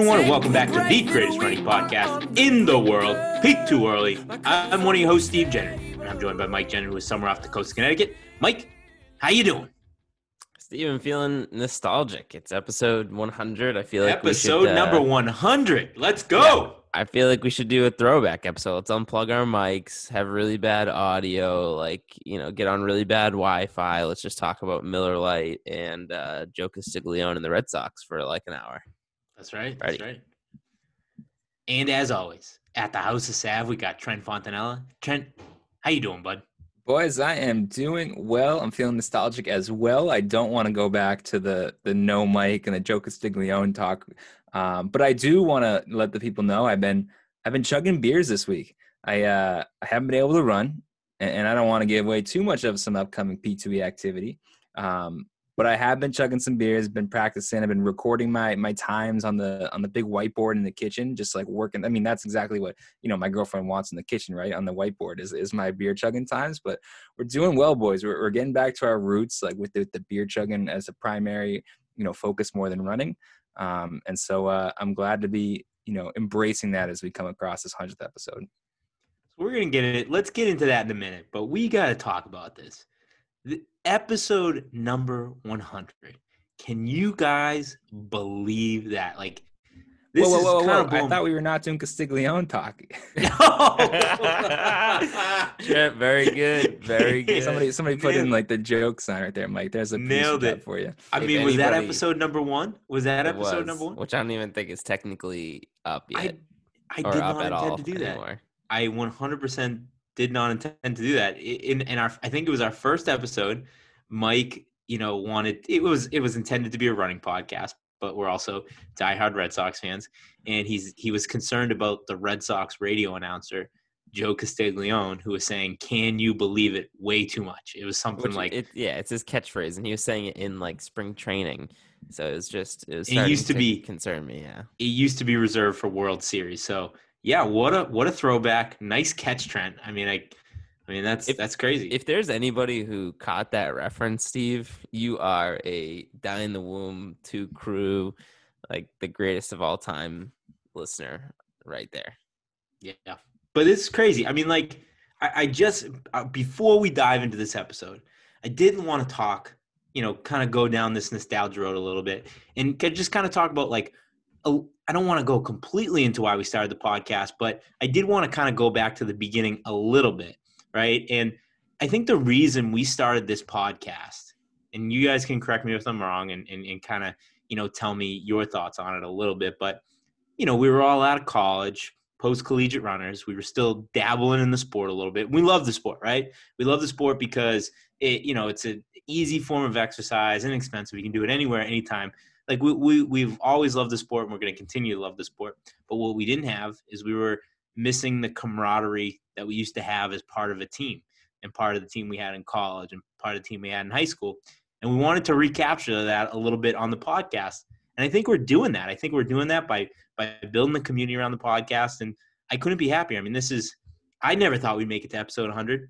Everyone, and welcome back to the greatest running podcast in the world, Peak Too Early. I'm one of your hosts, Steve Gendron, and I'm joined by Mike Gendron, who is somewhere off the coast of Connecticut. Mike, how you doing? Steve, I'm feeling nostalgic. It's episode 100. I feel like we Episode should, uh, number 100. Let's go. I feel like we should do a throwback episode. Let's unplug our mics, have really bad audio, like you know, get on really bad Wi-Fi. Let's just talk about Miller Lite and uh, Joe Castiglione and the Red Sox for like an hour. That's right. That's right. And as always, at the House of Sav, we got Trent Fontanella. Trent, how you doing, bud? Boys, I am doing well. I'm feeling nostalgic as well. I don't want to go back to the the no mic and the Joe Castiglione talk, um, but I do want to let the people know I've been I've been chugging beers this week. I uh, I haven't been able to run, and, and I don't want to give away too much of some upcoming P2E activity. Um, but I have been chugging some beers, been practicing. I've been recording my my times on the on the big whiteboard in the kitchen, just like working. I mean, that's exactly what you know my girlfriend wants in the kitchen, right? On the whiteboard is is my beer chugging times. But we're doing well, boys. We're, we're getting back to our roots, like with the, the beer chugging as a primary, you know, focus more than running. Um, and so uh, I'm glad to be, you know, embracing that as we come across this hundredth episode. So we're gonna get it. Let's get into that in a minute, but we got to talk about this. The episode number 100. Can you guys believe that? Like, this whoa, whoa, is whoa, kind whoa! of I thought we were not doing Castiglione talk. Yeah, very good, very good. somebody, somebody put in like the joke sign right there, Mike. There's a piece Nailed it. for you. I If mean, was that episode number one? Was that episode was, number one? which I don't even think is technically up yet I, I or did up not at intend all to do that. I 100% did not intend to do that. In in our, I think it was our first episode. Mike, you know, wanted it was it was intended to be a running podcast, but we're also diehard Red Sox fans, and he's he was concerned about the Red Sox radio announcer Joe Castiglione, who was saying, "Can you believe it?" Way too much. It was something Which like it, yeah, it's his catchphrase, and he was saying it in like spring training. So it was just it was It used to be- concern me. Yeah, it used to be reserved for World Series. So yeah, what a what a throwback! Nice catch, Trent. I mean, I, I mean that's If- that's crazy. if there's anybody who caught that reference, Steve, you are a die in the womb two crew, like the greatest of all time listener, right there. Yeah, but it's crazy. I mean, like, I, I just uh, before we dive into this episode, I didn't want to talk. You know, kind of go down this nostalgia road a little bit, and just kind of talk about like. I don't want to go completely into why we started the podcast, but I did want to kind of go back to the beginning a little bit, right? And I think the reason we started this podcast, and you guys can correct me if I'm wrong, and and, and kind of you know tell me your thoughts on it a little bit, but you know, we were all out of college, post collegiate runners. We were still dabbling in the sport a little bit. We love the sport, right? We love the sport because it, you know, it's an easy form of exercise, inexpensive. You can do it anywhere, anytime. Like we, we we've always loved the sport, and we're going to continue to love the sport. But what we didn't have is we were missing the camaraderie that we used to have as part of a team, and part of the team we had in college, and part of the team we had in high school. And we wanted to recapture that a little bit on the podcast. And I think we're doing that. I think we're doing that by by building the community around the podcast. And I couldn't be happier. I mean, this is, I never thought we'd make it to episode 100.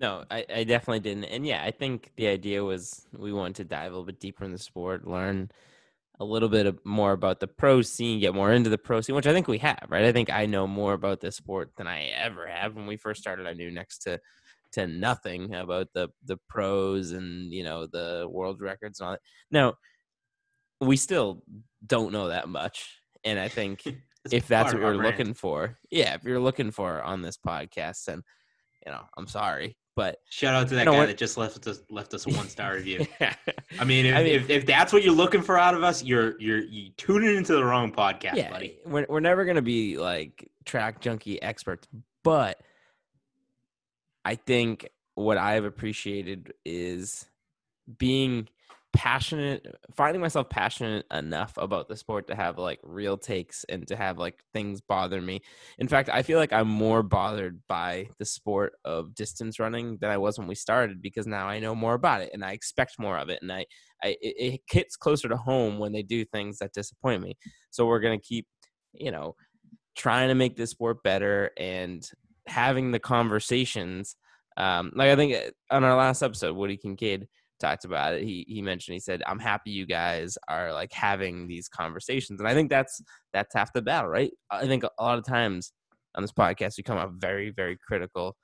No, I, I definitely didn't. And yeah, I think the idea was we wanted to dive a little bit deeper in the sport, learn a little bit more about the pro scene, get more into the pro scene, which I think we have, right? I think I know more about this sport than I ever have. When we first started, I knew next to to nothing about the the pros and you know the world records and all that. Now, we still don't know that much, and I think if that's what you're brand. looking for, yeah, if you're looking for on this podcast, then you know I'm sorry, but Shout out to that guy what? that just left us left us a one star review. I mean, if, I mean- if, if that's what you're looking for out of us, you're you're you tuning into the wrong podcast, yeah, buddy. we're we're never gonna be like track junkie experts, but I think what I've appreciated is being passionate finding myself passionate enough about the sport to have like real takes and to have like things bother me. In fact i feel like i'm more bothered by the sport of distance running than i was when we started because now i know more about it and i expect more of it and i, I it, it hits closer to home when they do things that disappoint me. So we're going to keep you know trying to make this sport better and having the conversations um like i think uh, on our last episode woody kincaid talked about it. He he mentioned he said, "I'm happy you guys are like having these conversations," and I think that's that's half the battle, right? I think a lot of times on this podcast we come out very very critical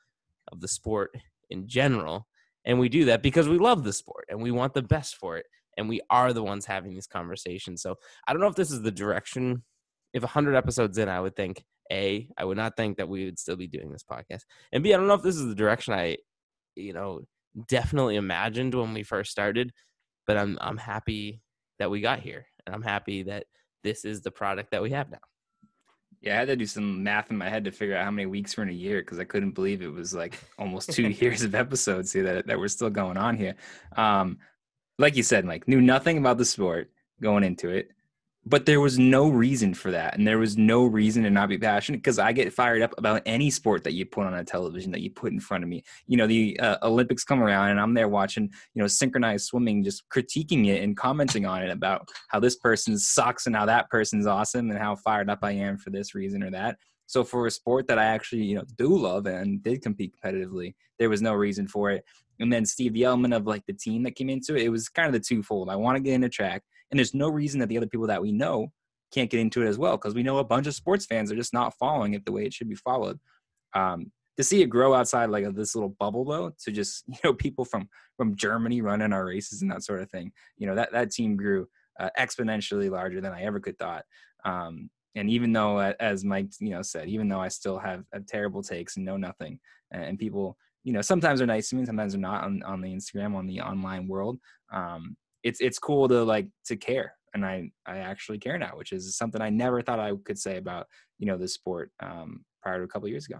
of the sport in general, and we do that because we love the sport and we want the best for it, and we are the ones having these conversations. So I don't know if this is the direction. If 100 episodes in, I would think a I would not think that we would still be doing this podcast, and b I don't know if this is the direction I, you know definitely imagined when we first started, but I'm I'm happy that we got here, and I'm happy that this is the product that we have now. Yeah, I had to do some math in my head to figure out how many weeks were in a year because I couldn't believe it was like almost two years of episodes here that that we're still going on here. Um, like you said, like knew nothing about the sport going into it but there was no reason for that and there was no reason to not be passionate because i get fired up about any sport that you put on a television that you put in front of me. You know the uh, olympics come around and i'm there watching you know synchronized swimming just critiquing it and commenting on it about how this person sucks and how that person's awesome and how fired up i am for this reason or that. So for a sport that i actually you know do love and did compete competitively there was no reason for it. And then steve the element of like the team that came into it it was kind of the twofold. I want to get into track and there's no reason that the other people that we know can't get into it as well because we know a bunch of sports fans are just not following it the way it should be followed. Um, to see it grow outside like of this little bubble though, to just you know people from from Germany running our races and that sort of thing, you know that that team grew uh, exponentially larger than I ever could thought. Um, and even though, as Mike you know said, even though I still have, have terrible takes and know nothing, and people you know sometimes are nice to me, sometimes they're not on on the Instagram on the online world. Um, it's it's cool to like to care and i i actually care now which is something i never thought i could say about you know this sport um, prior to a couple years ago.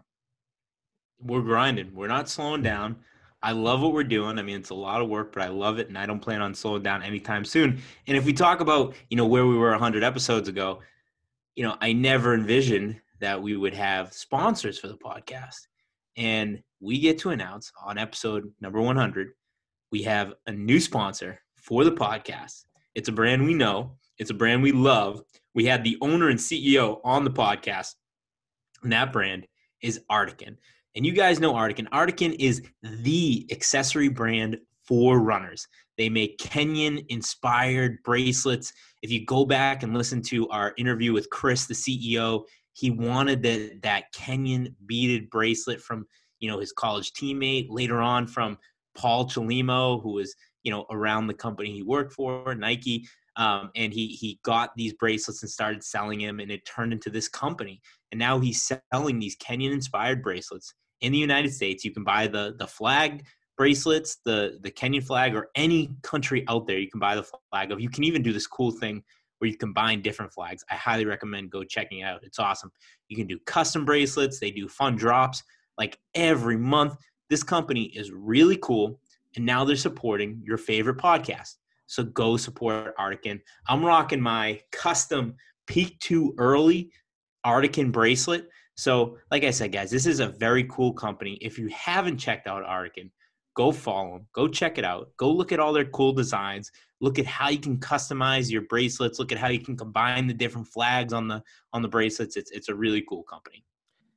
We're grinding. We're not slowing down. I love what we're doing. I mean it's a lot of work but i love it and i don't plan on slowing down anytime soon. And if we talk about you know where we were 100 episodes ago you know i never envisioned that we would have sponsors for the podcast. And we get to announce on episode number 100 we have a new sponsor for the podcast. It's a brand we know, it's a brand we love. We had the owner and CEO on the podcast, and that brand is Artican. And you guys know Artican. Artican is the accessory brand for runners. They make Kenyan inspired bracelets. If you go back and listen to our interview with Chris, the CEO, he wanted that that Kenyan beaded bracelet from you know his college teammate. Later on, from Paul Chelimo, who was you know around the company he worked for nike um, and he he got these bracelets and started selling them and it turned into this company. And now he's selling these kenyan inspired bracelets in the united states. You can buy the the flag bracelets the the kenyan flag or any country out there you can buy the flag of you can even do this cool thing where you combine different flags. I highly recommend go checking it out. It's awesome. You can do custom bracelets. They do fun drops. Like every month this company is really cool and now they're supporting your favorite podcast. So go support Artican. I'm rocking my custom peak too early Artican bracelet. So, like I said, guys, this is a very cool company. If you haven't checked out Artican, go follow them, go check it out, go look at all their cool designs, look at how you can customize your bracelets, look at how you can combine the different flags on the on the bracelets. It's it's a really cool company.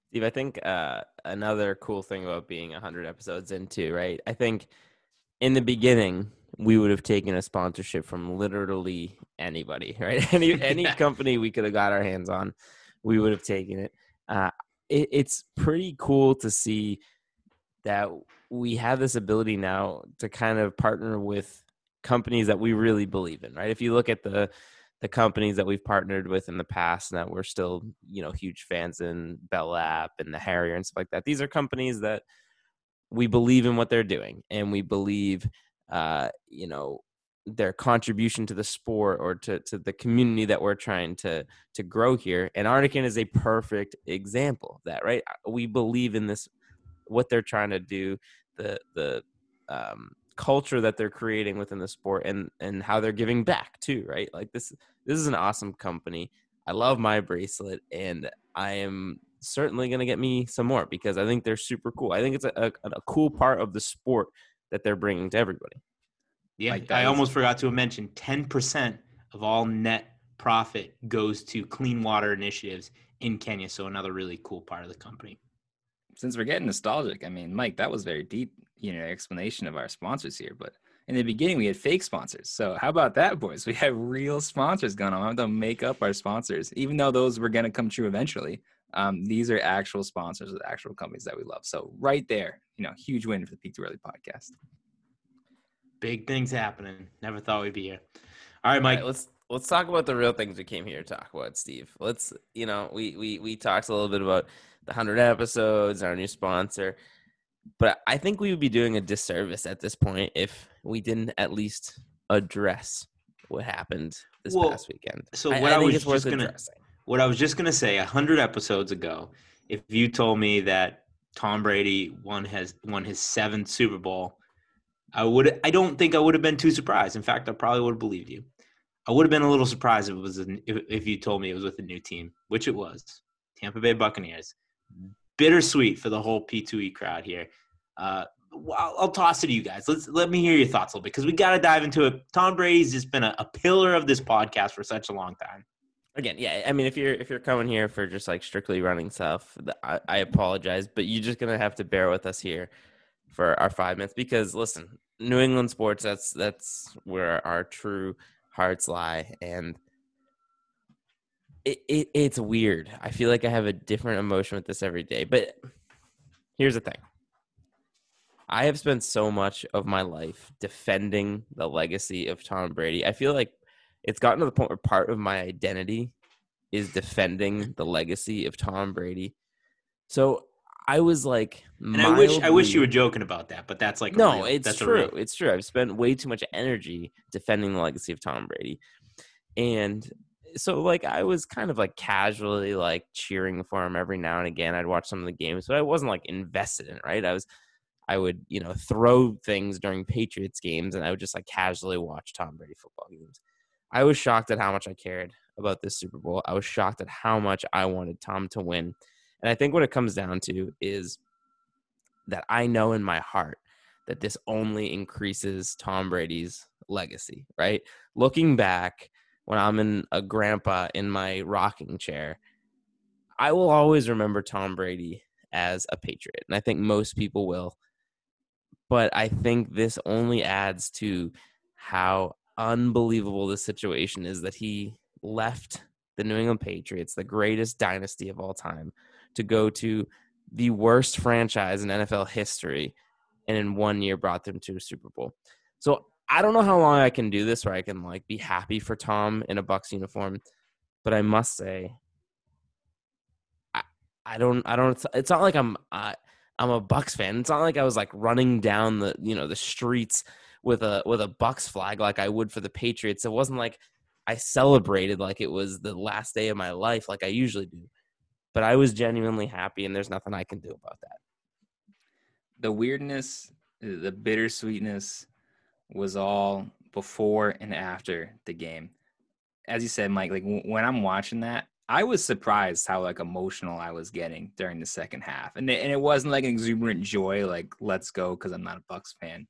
Steve, I think uh, another cool thing about being 100 episodes into, right? I think in the beginning, we would have taken a sponsorship from literally anybody, right? Any any yeah. company we could have got our hands on, we would have taken it. Uh, it. It's pretty cool to see that we have this ability now to kind of partner with companies that we really believe in, right? If you look at the the companies that we've partnered with in the past and that we're still, you know, huge fans in Bell App and the Harrier and stuff like that. These are companies that we believe in what they're doing and we believe uh, you know their contribution to the sport or to, to the community that we're trying to to grow here and artican is a perfect example of that right we believe in this what they're trying to do the the um, culture that they're creating within the sport and and how they're giving back too, right? Like this this is an awesome company. I love my bracelet and I am certainly going to get me some more because I think they're super cool. I think it's a, a, a cool part of the sport that they're bringing to everybody. Yeah, Like, I that is- almost forgot to mention 10% of all net profit goes to clean water initiatives in Kenya. So another really cool part of the company. Since we're getting nostalgic, I mean, Mike, that was very deep, you know, explanation of our sponsors here. But in the beginning, we had fake sponsors. So how about that, boys? We have real sponsors going on. I'm going to make up our sponsors, even though those were going to come true eventually. Um, these are actual sponsors of actual companies that we love. So right there, you know, huge win for the Peak Too Early podcast. Big things happening. Never thought we'd be here. All right, Mike. right, let's let's talk about the real things we came here to talk about, Steve. Let's you know we we we talked a little bit about the hundred episodes, our new sponsor, but I think we would be doing a disservice at this point if we didn't at least address what happened this Well, past weekend. so I, what I I think was it's worth just gonna- addressing. What I was just gonna say, a hundred episodes ago, if you told me that Tom Brady won his won his seventh Super Bowl, I would. I don't think I would have been too surprised. In fact, I probably would have believed you. I would have been a little surprised if it was an, if, if you told me it was with a new team, which it was, Tampa Bay Buccaneers. Bittersweet for the whole P2E crowd here. Uh, I'll, I'll toss it to you guys. Let's let me hear your thoughts a little bit because we got to dive into it. Tom Brady's just been a, a pillar of this podcast for such a long time. Again yeah i mean if you're if you're coming here for just like strictly running stuff I, I apologize but you're just gonna have to bear with us here for our five minutes because listen new england sports that's that's where our true hearts lie and it, it it's weird. I feel like i have a different emotion with this every day but here's the thing. I have spent so much of my life defending the legacy of tom brady. I feel like it's gotten to the point where part of my identity is defending the legacy of Tom Brady. So I was like, And I wish I wish you were joking about that, but that's like no, real- it's true. real- It's true. I've spent way too much energy defending the legacy of Tom Brady, and so like I was kind of like casually like cheering for him every now and again. I'd watch some of the games, but I wasn't like invested in it. Right? I was. I would, you know, throw things during Patriots games, and I would just like casually watch Tom Brady football games. I was shocked at how much I cared about this Super Bowl. I was shocked at how much I wanted Tom to win. And I think what it comes down to is that I know in my heart that this only increases Tom Brady's legacy, right? Looking back when I'm in a grandpa in my rocking chair, I will always remember Tom Brady as a Patriot. And I think most people will. But I think this only adds to how unbelievable this situation is that he left the New England Patriots, the greatest dynasty of all time, to go to the worst franchise in NFL history, and in one year brought them to a Super Bowl. So I don't know how long I can do this where I can like be happy for Tom in a Bucks uniform, but I must say, I I don't I don't. It's not like I'm I, I'm a Bucks fan. It's not like I was like running down the you know the streets with a with a Bucks flag like I would for the Patriots. It wasn't like I celebrated like it was the last day of my life like I usually do. But I was genuinely happy and there's nothing I can do about that. the weirdness, uh, the bittersweetness was all before and after the game. As you said, Mike, like when I'm watching that, I was surprised how like emotional I was getting during the second half, and it, and it wasn't like an exuberant joy, like let's go because I'm not a Bucks fan,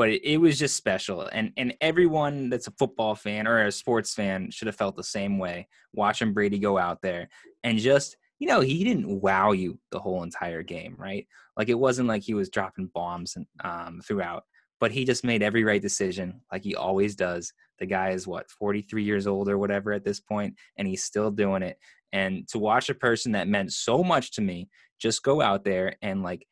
but it, it was just special, and and everyone that's a football fan or a sports fan should have felt the same way watching Brady go out there and just you know he didn't wow you the whole entire game, right? Like it wasn't like he was dropping bombs and, um, throughout, but he just made every right decision, like he always does. The guy is what 43 years old or whatever at this point, and he's still doing it. And to watch a person that meant so much to me just go out there and like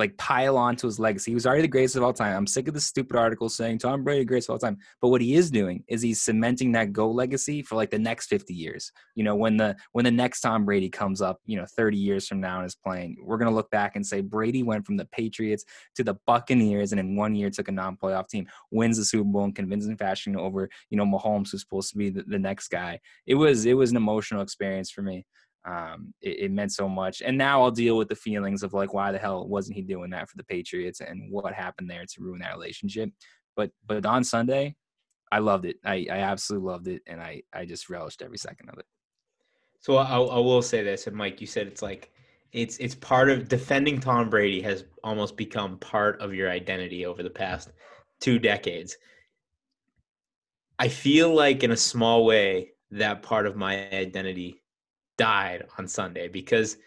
like pile on to his legacy. He was already the greatest of all time. I'm sick of the stupid article saying Tom Brady greatest of all time. But what he is doing is he's cementing that go legacy for like the next 50 years. You know, when the when the next Tom Brady comes up, you know, 30 years from now and is playing, we're gonna look back and say Brady went from the Patriots to the Buccaneers and in one year took a non-playoff team, wins the Super Bowl in convincing fashion over, you know, Mahomes, who's supposed to be the, the next guy. It was it was an emotional experience for me. Um, it, it meant so much, and now I'll deal with the feelings of like, why the hell wasn't he doing that for the Patriots, and what happened there to ruin that relationship. But but on Sunday, I loved it. I, I absolutely loved it, and I I just relished every second of it. So I, I will say this, and Mike, you said it's like it's it's part of defending Tom Brady has almost become part of your identity over the past two decades. I feel like in a small way that part of my identity died on Sunday because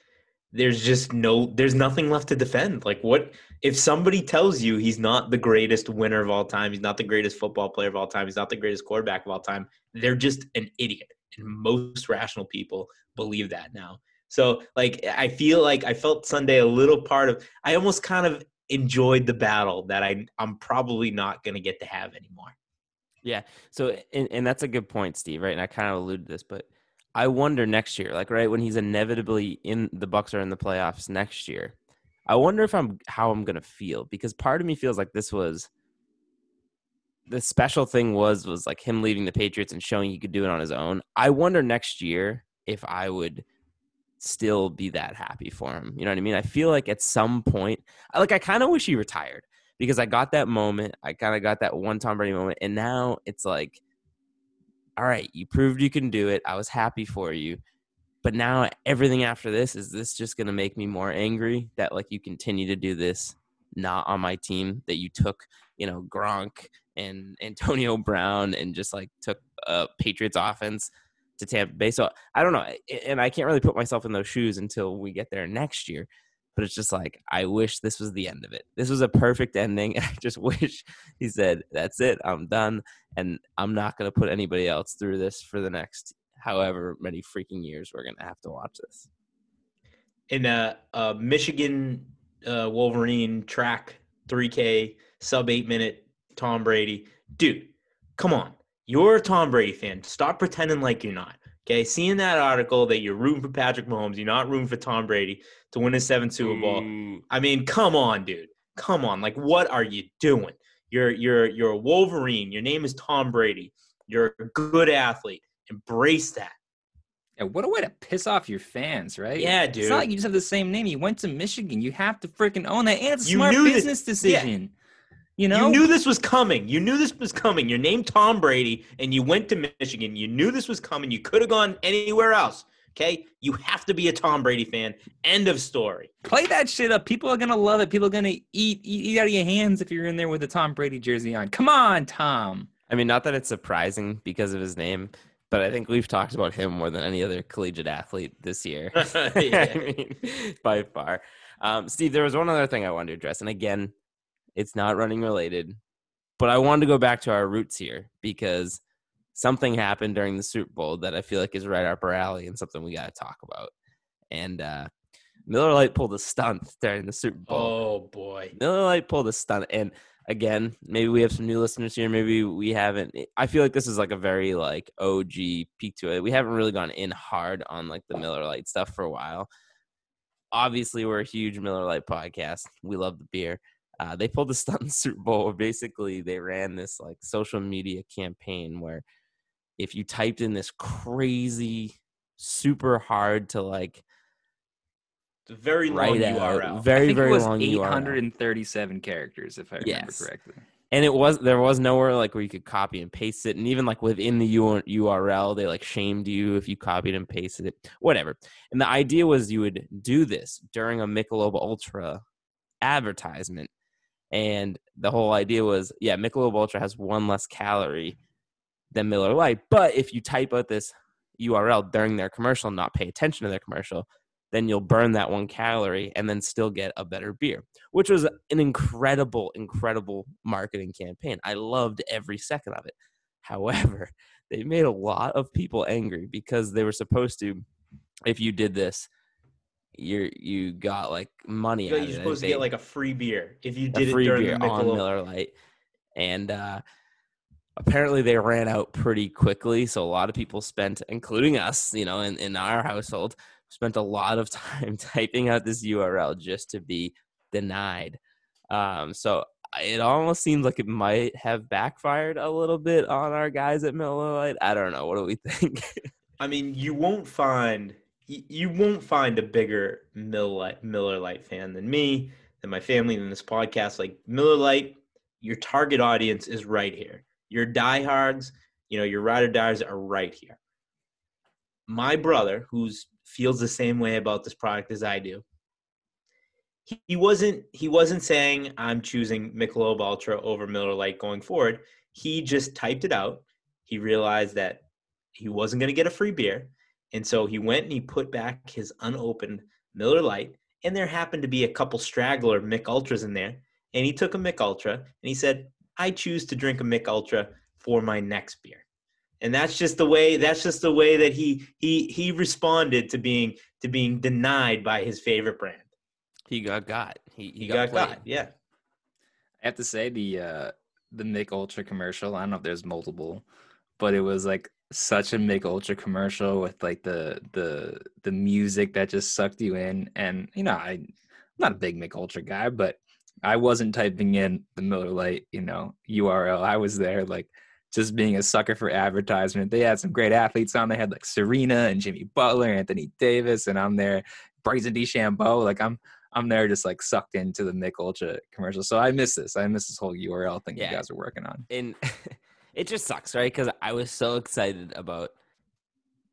there's just no there's nothing left to defend. Like what if somebody tells you he's not the greatest winner of all time, he's not the greatest football player of all time, he's not the greatest quarterback of all time, they're just an idiot. And most rational people believe that now. So like I feel like I felt Sunday a little part of I almost kind of enjoyed the battle that I I'm probably not going to get to have anymore. Yeah. So and, and that's a good point, Steve, right? And I kind of alluded to this, but I wonder next year, like right when he's inevitably in the Bucks are in the playoffs next year. I wonder if I'm how I'm gonna feel because part of me feels like this was the special thing was was like him leaving the Patriots and showing he could do it on his own. I wonder next year if I would still be that happy for him. You know what I mean? I feel like at some point, like I kind of wish he retired because I got that moment. I kind of got that one Tom Brady moment, and now it's like all right, you proved you can do it. I was happy for you. But now everything after this is this just going to make me more angry that like you continue to do this not on my team that you took, you know, Gronk and Antonio Brown and just like took a Patriots offense to Tampa Bay. So I don't know, and I can't really put myself in those shoes until we get there next year but it's just like I wish this was the end of it. This was a perfect ending, I just wish he said, "That's it, I'm done, and I'm not going to put anybody else through this for the next however many freaking years we're going to have to watch this." In a, a Michigan uh, Wolverine track 3K sub eight minute Tom Brady, dude, come on, you're a Tom Brady fan. Stop pretending like you're not. Okay, seeing that article that you're rooting for Patrick Mahomes, you're not rooting for Tom Brady to win his seventh Super Bowl. Ooh. I mean, come on, dude. Come on. Like, what are you doing? You're you're you're a Wolverine. Your name is Tom Brady. You're a good athlete. Embrace that. Yeah, what a way to piss off your fans, right? Yeah, dude. It's not like you just have the same name. You went to Michigan. You have to freaking own that. And it's a You smart knew that- business decision. You know? You knew this was coming. You knew this was coming. Your name Tom Brady, and you went to Michigan. You knew this was coming. You could have gone anywhere else. Okay, you have to be a Tom Brady fan. End of story. Play that shit up. People are gonna love it. People are gonna eat, eat eat out of your hands if you're in there with a Tom Brady jersey on. Come on, Tom. I mean, not that it's surprising because of his name, but I think we've talked about him more than any other collegiate athlete this year. I mean, by far. Um, Steve, there was one other thing I wanted to address, and again, it's not running related, but I wanted to go back to our roots here because something happened during the Super Bowl that I feel like is right up our alley and something we got to talk about. And uh, Miller Lite pulled a stunt during the Super Bowl. Oh boy. Miller Lite pulled a stunt, and again, maybe we have some new listeners here. Maybe we haven't. I feel like this is like a very like OG peak to it. We haven't really gone in hard on like the Miller Lite stuff for a while. Obviously, we're a huge Miller Lite podcast. We love the beer. Uh, they pulled a stunt in the Super Bowl. Where basically, they ran this like social media campaign where if you typed in this crazy, super hard to like It's a very long URL. out, I very think very it was long URL. 837 characters, if I remember Yes. correctly. and it was there was nowhere like where you could copy and paste it and even like within the url they like shamed you if you copied and pasted it whatever and the idea was you would do this during a michelob ultra advertisement and the whole idea was yeah michelob ultra has one less calorie than miller Lite. but if you type out this url during their commercial and not pay attention to their commercial then you'll burn that one calorie and then still get a better beer which was an incredible, incredible marketing campaign. I loved every second of it. However, they made a lot of people angry because they were supposed to, if you did this, you you got like money. You're out of it. supposed to get like a free beer if you did it during beer the on Miller Lite, and uh, apparently they ran out pretty quickly. So a lot of people spent, including us, you know, in, in our household, spent a lot of time typing out this URL just to be denied. Um, so it almost seems like it might have backfired a little bit on our guys at Miller Lite. I don't know. What do we think? I mean, you won't find you won't find a bigger Miller Lite, Miller Lite fan than me, than my family, than this podcast. Like Miller Lite, your target audience is right here. Your diehards, you know, your ride or dies are right here. My brother, who's feels the same way about this product as I do, he, he wasn't he wasn't saying I'm choosing Michelob Ultra over Miller Lite going forward. He just typed it out. He realized that he wasn't going to get a free beer, and so he went and he put back his unopened Miller Lite, and there happened to be a couple straggler Mich Ultras in there, and he took a Mich Ultra and he said, "I choose to drink a Mich Ultra for my next beer." And that's just the way that's just the way that he he he responded to being to being denied by his favorite brand. He got got. He he, He got, got got. Yeah. I have to say the uh the Mich Ultra commercial. I don't know if there's multiple, but it was like such a Mich Ultra commercial with like the the the music that just sucked you in. And you know, I I'm not a big Mich Ultra guy, but I wasn't typing in the Miller Lite, you know, URL. I was there like just being a sucker for advertisement. They had some great athletes on. They had like Serena and Jimmy Butler, Anthony Davis, and I'm there, Bryson DeChambeau. Like I'm I'm there just like sucked into the Mich Ultra commercial. So I miss this. I miss this whole URL thing Yeah. you guys are working on. and it just sucks, right? Because I was so excited about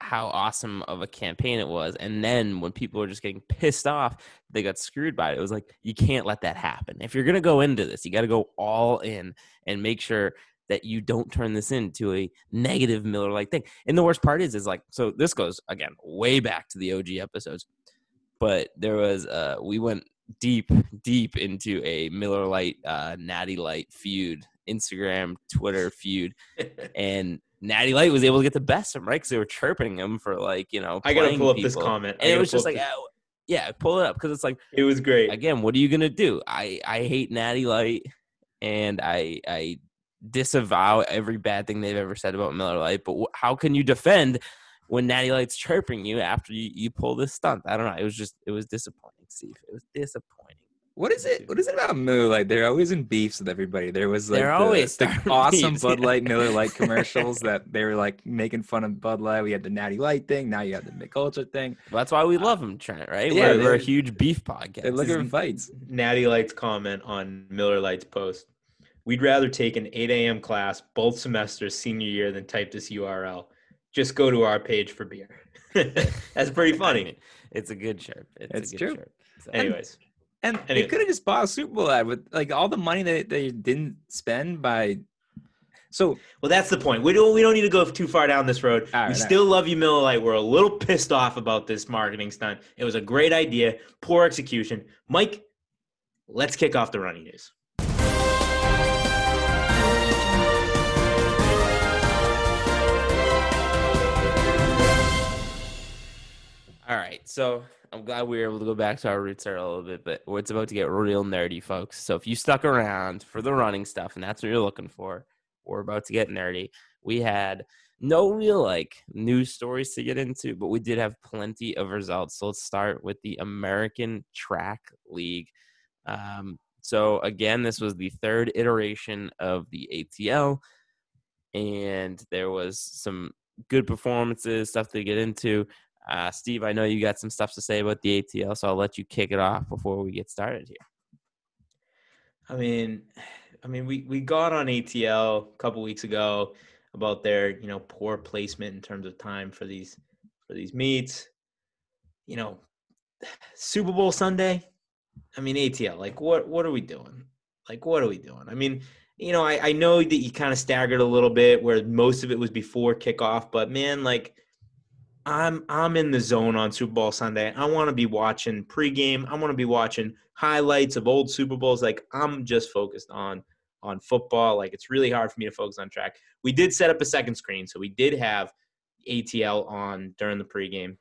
how awesome of a campaign it was, and then when people were just getting pissed off, they got screwed by it. It was like you can't let that happen. If you're gonna go into this, you got to go all in and make sure that you don't turn this into a negative Miller like thing. And the worst part is, is like so. This goes again way back to the OG episodes, but there was uh we went deep deep into a Miller Lite uh Natty Light feud, Instagram, Twitter feud, and Natty Light was able to get the best of him, right? Because they were chirping him for like you know. I gotta pull up this comment. I and it was just like, up oh, yeah, pull it up because it's like it was great. again, what are you gonna do? I I hate Natty Light, and I I disavow every bad thing they've ever said about Miller Lite. But wh- how can you defend when Natty Light's chirping you after you, you pull this stunt? I don't know. It was just it was disappointing, Steve. It was disappointing. What is it? What is it about Miller Lite? They're always in beefs with everybody. There was like They're the, always the awesome beefs, Bud yeah. Light, Miller Lite commercials that they were like making fun of Bud Light. We had the Natty Light thing. Now you have the Mich Ultra thing. That's why we uh, love them, Trent. Right? yeah, we're, we're a huge beef podcast. They're looking for fights. Natty Light's comment on Miller Lite's post. We'd rather take an 8 a.m. class both semesters senior year than type this URL. Just go to our page for beer. That's pretty I funny. mean, it's a good shirt. It's, It's a good true. shirt. So- Anyways, And Anyway. they could have just bought a Super Bowl ad with like all the money that they didn't spend by. So well, that's the point. We don't we don't need to go too far down this road. Right, we still love you, Miller Lite. We're a little pissed off about this marketing stunt. It was a great idea, poor execution. Mike, let's kick off the running news. All right, so I'm glad we were able to go back to our roots there a little bit, but it's about to get real nerdy, folks. So if you stuck around for the running stuff and that's what you're looking for, we're about to get nerdy. We had no real like news stories to get into, but we did have plenty of results. So let's start with the American Track League. Um, so again, this was the third iteration of the ATL, and there was some good performances, stuff to get into. Uh, Steve, I know you got some stuff to say about the ATL, so I'll let you kick it off before we get started here. I mean, I mean, we we got on ATL a couple weeks ago about their you know poor placement in terms of time for these for these meets. You know, Super Bowl Sunday. I mean, ATL. Like, what what are we doing? Like, what are we doing? I mean, you know, I I know that you kind of staggered a little bit where most of it was before kickoff, but man, like. I'm I'm in the zone on Super Bowl Sunday. I want to be watching pregame. I want to be watching highlights of old Super Bowls. Like I'm just focused on on football. Like it's really hard for me to focus on track. We did set up a second screen, so we did have ATL on during the pregame.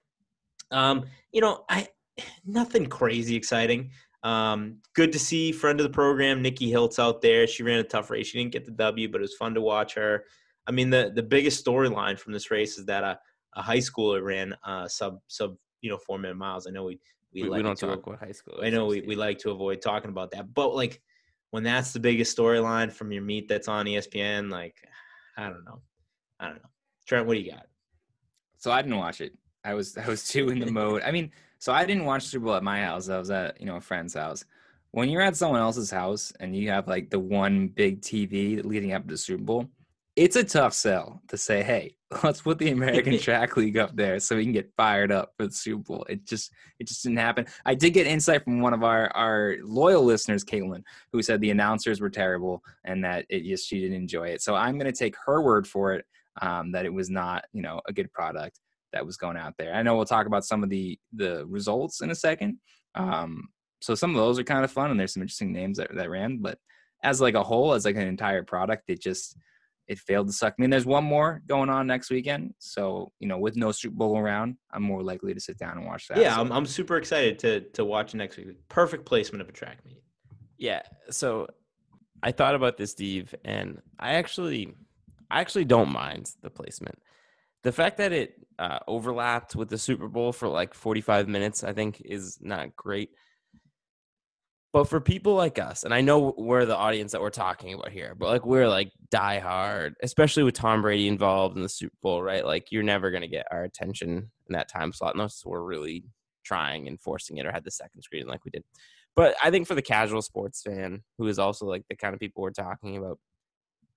Um, you know, I nothing crazy exciting. Um, good to see friend of the program, Nikki Hiltz out there. She ran a tough race. She didn't get the W, but it was fun to watch her. I mean, the the biggest storyline from this race is that a, a high schooler ran uh, sub sub you know four minute miles. I know we we, We, we don't to talk about high school. I know we, we like to avoid talking about that, but like when that's the biggest storyline from your meet that's on ESPN, like I don't know, I don't know. Trent, what do you got? so I didn't watch it. I was I was too in the mode. I mean, so I didn't watch Super Bowl at my house. I was at you know a friend's house. When you're at someone else's house and you have like the one big TV leading up to the Super Bowl, it's a tough sell to say, "Hey, let's put the American Track League up there so we can get fired up for the Super Bowl." It just it just didn't happen. I did get insight from one of our our loyal listeners, Caitlin, who said the announcers were terrible and that it just she didn't enjoy it. So I'm going to take her word for it um, that it was not you know a good product that was going out there. I know we'll talk about some of the the results in a second. Um, so some of those are kind of fun, and there's some interesting names that that ran. But as like a whole, as like an entire product, it just it failed to suck. I mean, there's one more going on next weekend, so you know, with no Super Bowl around, I'm more likely to sit down and watch that. Yeah, so. I'm, I'm super excited to to watch next week. Perfect placement of a track meet. Yeah. So I thought about this, Steve, and I actually, I actually don't mind the placement. The fact that it uh, overlapped with the Super Bowl for like 45 minutes, I think, is not great. But for people like us, and I know we're the audience that we're talking about here, but like we're like die hard, especially with Tom Brady involved in the Super Bowl, right? Like you're never gonna get our attention in that time slot unless we're really trying and forcing it or had the second screen like we did. But I think for the casual sports fan, who is also like the kind of people we're talking about,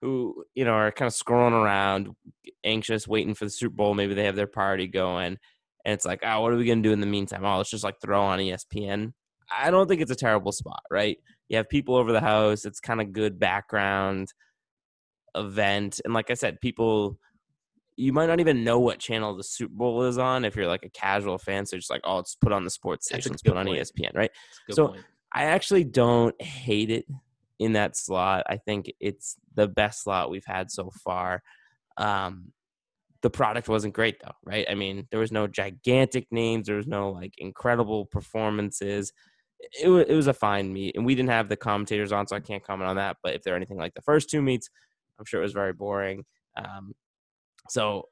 who you know are kind of scrolling around, anxious, waiting for the Super Bowl. Maybe they have their party going, and it's like, oh, what are we gonna do in the meantime? Oh, let's just like throw on ESPN. I don't think it's a terrible spot, right? You have people over the house. It's kind of good background event, and like I said, people. You might not even know what channel the Super Bowl is on if you're like a casual fan. So just like, oh, it's put on the sports station, it's put on point. ESPN, right? That's a good So- point. I actually don't hate it in that slot. I think it's the best slot we've had so far. Um, the product wasn't great though, right? I mean, there was no gigantic names, there was no like incredible performances. It was it was a fine meet, and we didn't have the commentators on, so I can't comment on that. But if they're anything like the first two meets, I'm sure it was very boring. Um, so,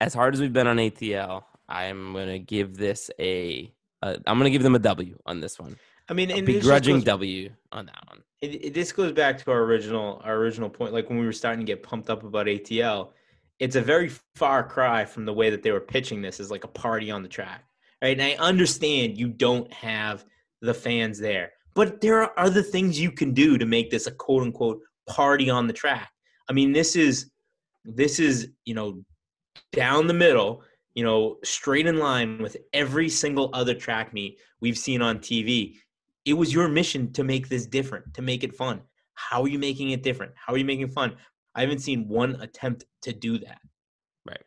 as hard as we've been on ATL, I'm gonna give this a. a I'm gonna give them a W on this one. I mean, A and this just begrudging goes- W on that one. it, it, this goes back to our original our original point like when we were starting to get pumped up about atl it's a very far cry from the way that they were pitching this as like a party on the track right and i understand you don't have the fans there but there are other things you can do to make this a quote unquote party on the track i mean this is this is you know down the middle you know straight in line with every single other track meet we've seen on tv it was your mission to make this different, to make it fun. How are you making it different? How are you making fun? I haven't seen one attempt to do that. Right.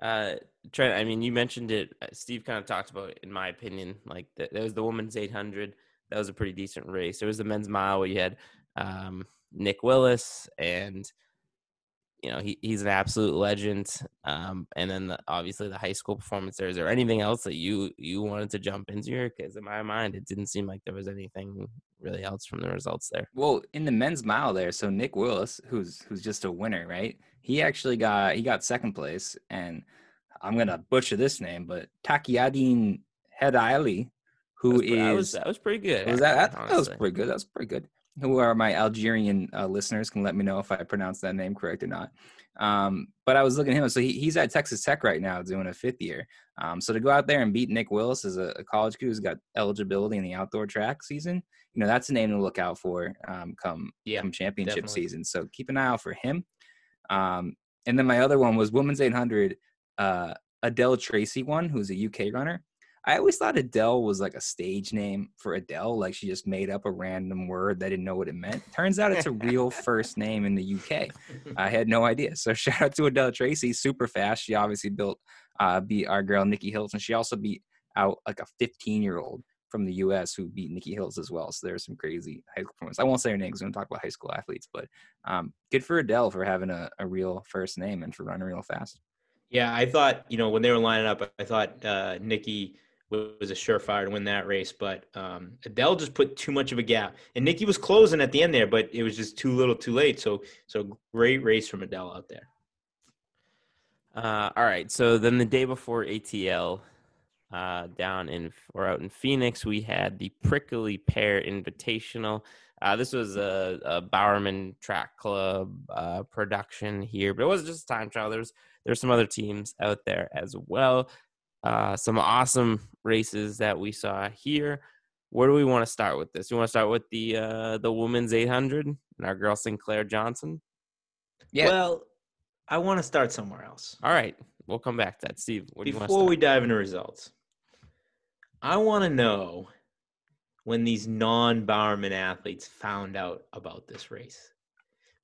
Uh, Trent, I mean, you mentioned it. uh, Steve kind of talked about it, in my opinion. Like, th- there was the women's 800. That was a pretty decent race. There was the men's mile where you had um, Nick Willis, and, you know, he, he's an absolute legend. Um, and then the, obviously the high school performance there. Is there anything else that you, you wanted to jump into here? Because in my mind, it didn't seem like there was anything really else from the results there. Well, in the men's mile there, so Nick Willis, who's who's just a winner, right? He actually got he got second place, and I'm gonna butcher this name, but Takieddine Hedeilli, who That was, pre- that was, that was pretty good. was that, that, that was pretty good. That was pretty good. Who are my Algerian uh, listeners can let me know if I pronounced that name correct or not. Um, but I was looking at him, so he, he's at Texas Tech right now doing a fifth year. Um, so to go out there and beat Nick Willis as a, a college kid who's got eligibility in the outdoor track season, you know that's a name to look out for um, come Yeah, come championship definitely. season. So keep an eye out for him. Um, and then my other one was women's 800. Uh, Adelle Tracey one, who's a UK runner. I always thought Adele was like a stage name for Adele, like she just made up a random word that didn't know what it meant. Turns out it's a real first name in the UK. I had no idea. So shout out to Adelle Tracey, super fast. She obviously built uh, beat our girl Nikki Hiltz, and she also beat out like a 15 year old from the U.S. who beat Nikki Hiltz as well. So there's some crazy high school performance. I won't say her name because we're going to talk about high school athletes, but um, good for Adele for having a, a real first name and for running real fast. Yeah, I thought, you know, when they were lining up, I thought uh, Nikki was a surefire to win that race, but um, Adele just put too much of a gap. And Nikki was closing at the end there, but it was just too little too late. So, so great race from Adele out there. Uh, all right. So then the day before ATL, uh, down in or out in Phoenix, we had the Prickly Pear Invitational. Uh, this was a, a Bowerman Track Club uh, production here, but it wasn't just a time trial. There was there's some other teams out there as well. Uh, some awesome races that we saw here. Where do we want to start with this? You want to start with the uh, the women's 800 and our girl Sinclair Johnson? Yeah. Well, I want to start somewhere else. All right, we'll come back to that. Steve, where do you want to Before we dive into results, I want to know when these non-Bowerman athletes found out about this race,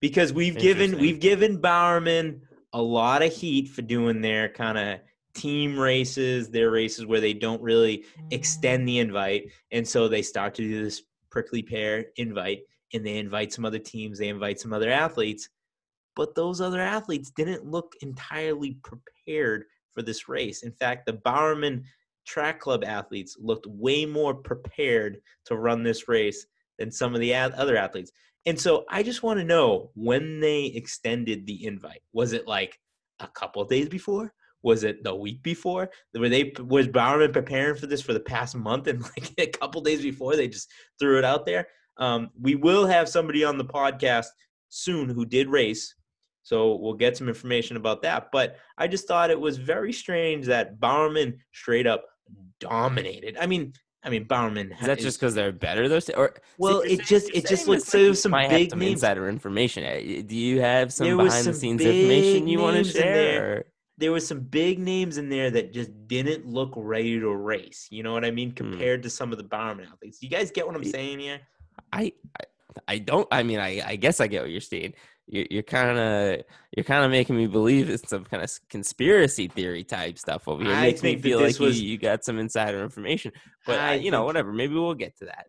because we've given we've given Bowerman a lot of heat for doing their kind of team races, their races where they don't really extend the mm. invite, and so they start to do this prickly pear invite, and they invite some other teams, they invite some other athletes, but those other athletes didn't look entirely prepared for this race. In fact, the Bowerman Track Club athletes looked way more prepared to run this race than some of the other athletes. And so I just want to know when they extended the invite. Was it like a couple days before? Was it the week before? Were they was Bowerman preparing for this for the past month and like a couple days before they just threw it out there? Um, we will have somebody on the podcast soon who did race, so we'll get some information about that. But I just thought it was very strange that Bowerman straight up dominated. I mean, I mean Bowerman. Is that just because they're better those or well? It just it just looks so like there was you some might have big some names. insider information. Uh, Do you have some behind the scenes information you want to share? there was some big names in there that just didn't look ready to race. You know what I mean? Compared to some of the Bowerman athletes. You guys get what I'm saying here? I, I I don't. I mean, I, I guess I get what you're saying. You're, kind of you're kind of making me believe it's some kind of conspiracy theory type stuff over here. It I makes me think that feel this like was- you, you got some insider information. But I uh, you know, whatever. Maybe we'll get to that.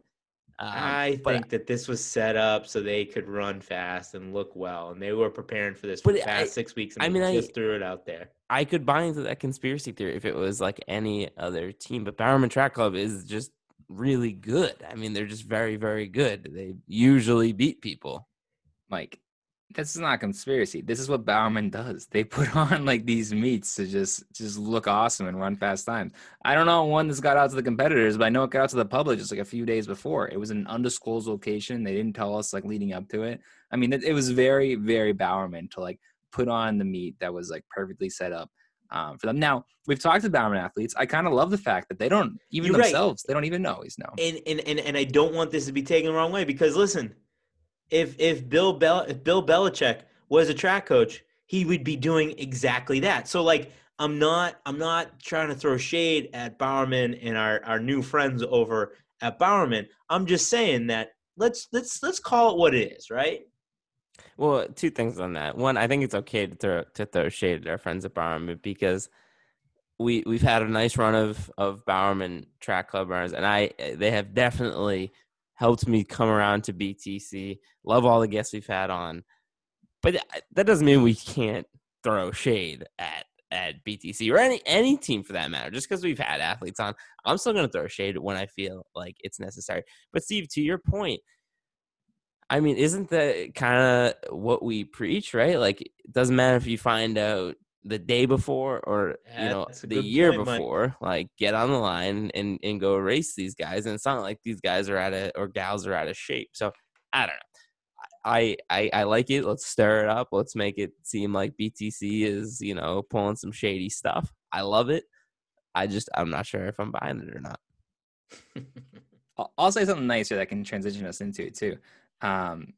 Um, I but think that this was set up so they could run fast and look well, and they were preparing for this for the I- past six weeks, and I mean, I- just threw it out there. I could buy into that conspiracy theory if it was like any other team. But Bowerman Track Club is just really good. I mean, they're just very, very good. They usually beat people. Mike, this is not conspiracy. This is what Bowerman does. They put on like these meets to just just look awesome and run fast times. I don't know when this got out to the competitors, but I know it got out to the public just like a few days before. It was an undisclosed location. They didn't tell us like leading up to it. I mean, it, it was very very Bowerman to like put on the meet that was like perfectly set up. Um, for them now, we've talked to Bowerman athletes. I kind of love the fact that they don't even You're right. themselves they don't even know he's no. And, and and and I don't want this to be taken the wrong way because listen, if if Bill Bel if Bill Belichick was a track coach, he would be doing exactly that. So like I'm not I'm not trying to throw shade at Bowerman and our our new friends over at Bowerman. I'm just saying that let's let's let's call it what it is, right? Well, two things on that. One, I think it's okay to throw to throw shade at our friends at Bowerman because we we've had a nice run of of Bowerman track club runners, and I they have definitely helped me come around to BTC. Love all the guests we've had on, but that doesn't mean we can't throw shade at at BTC or any any team for that matter. Just because we've had athletes on, I'm still going to throw shade when I feel like it's necessary. But Steve, to your point, I mean, isn't that kind of what we preach, right? Like, it doesn't matter if you find out the day before or you know the year point, Mike. before. Like, get on the line and and go race these guys. And it's not like these guys are out of or gals are out of shape. So I don't know. I, I I like it. Let's stir it up. Let's make it seem like BTC is you know pulling some shady stuff. I love it. I just I'm not sure if I'm buying it or not. I'll, I'll say something nicer that can transition us into it too. Um,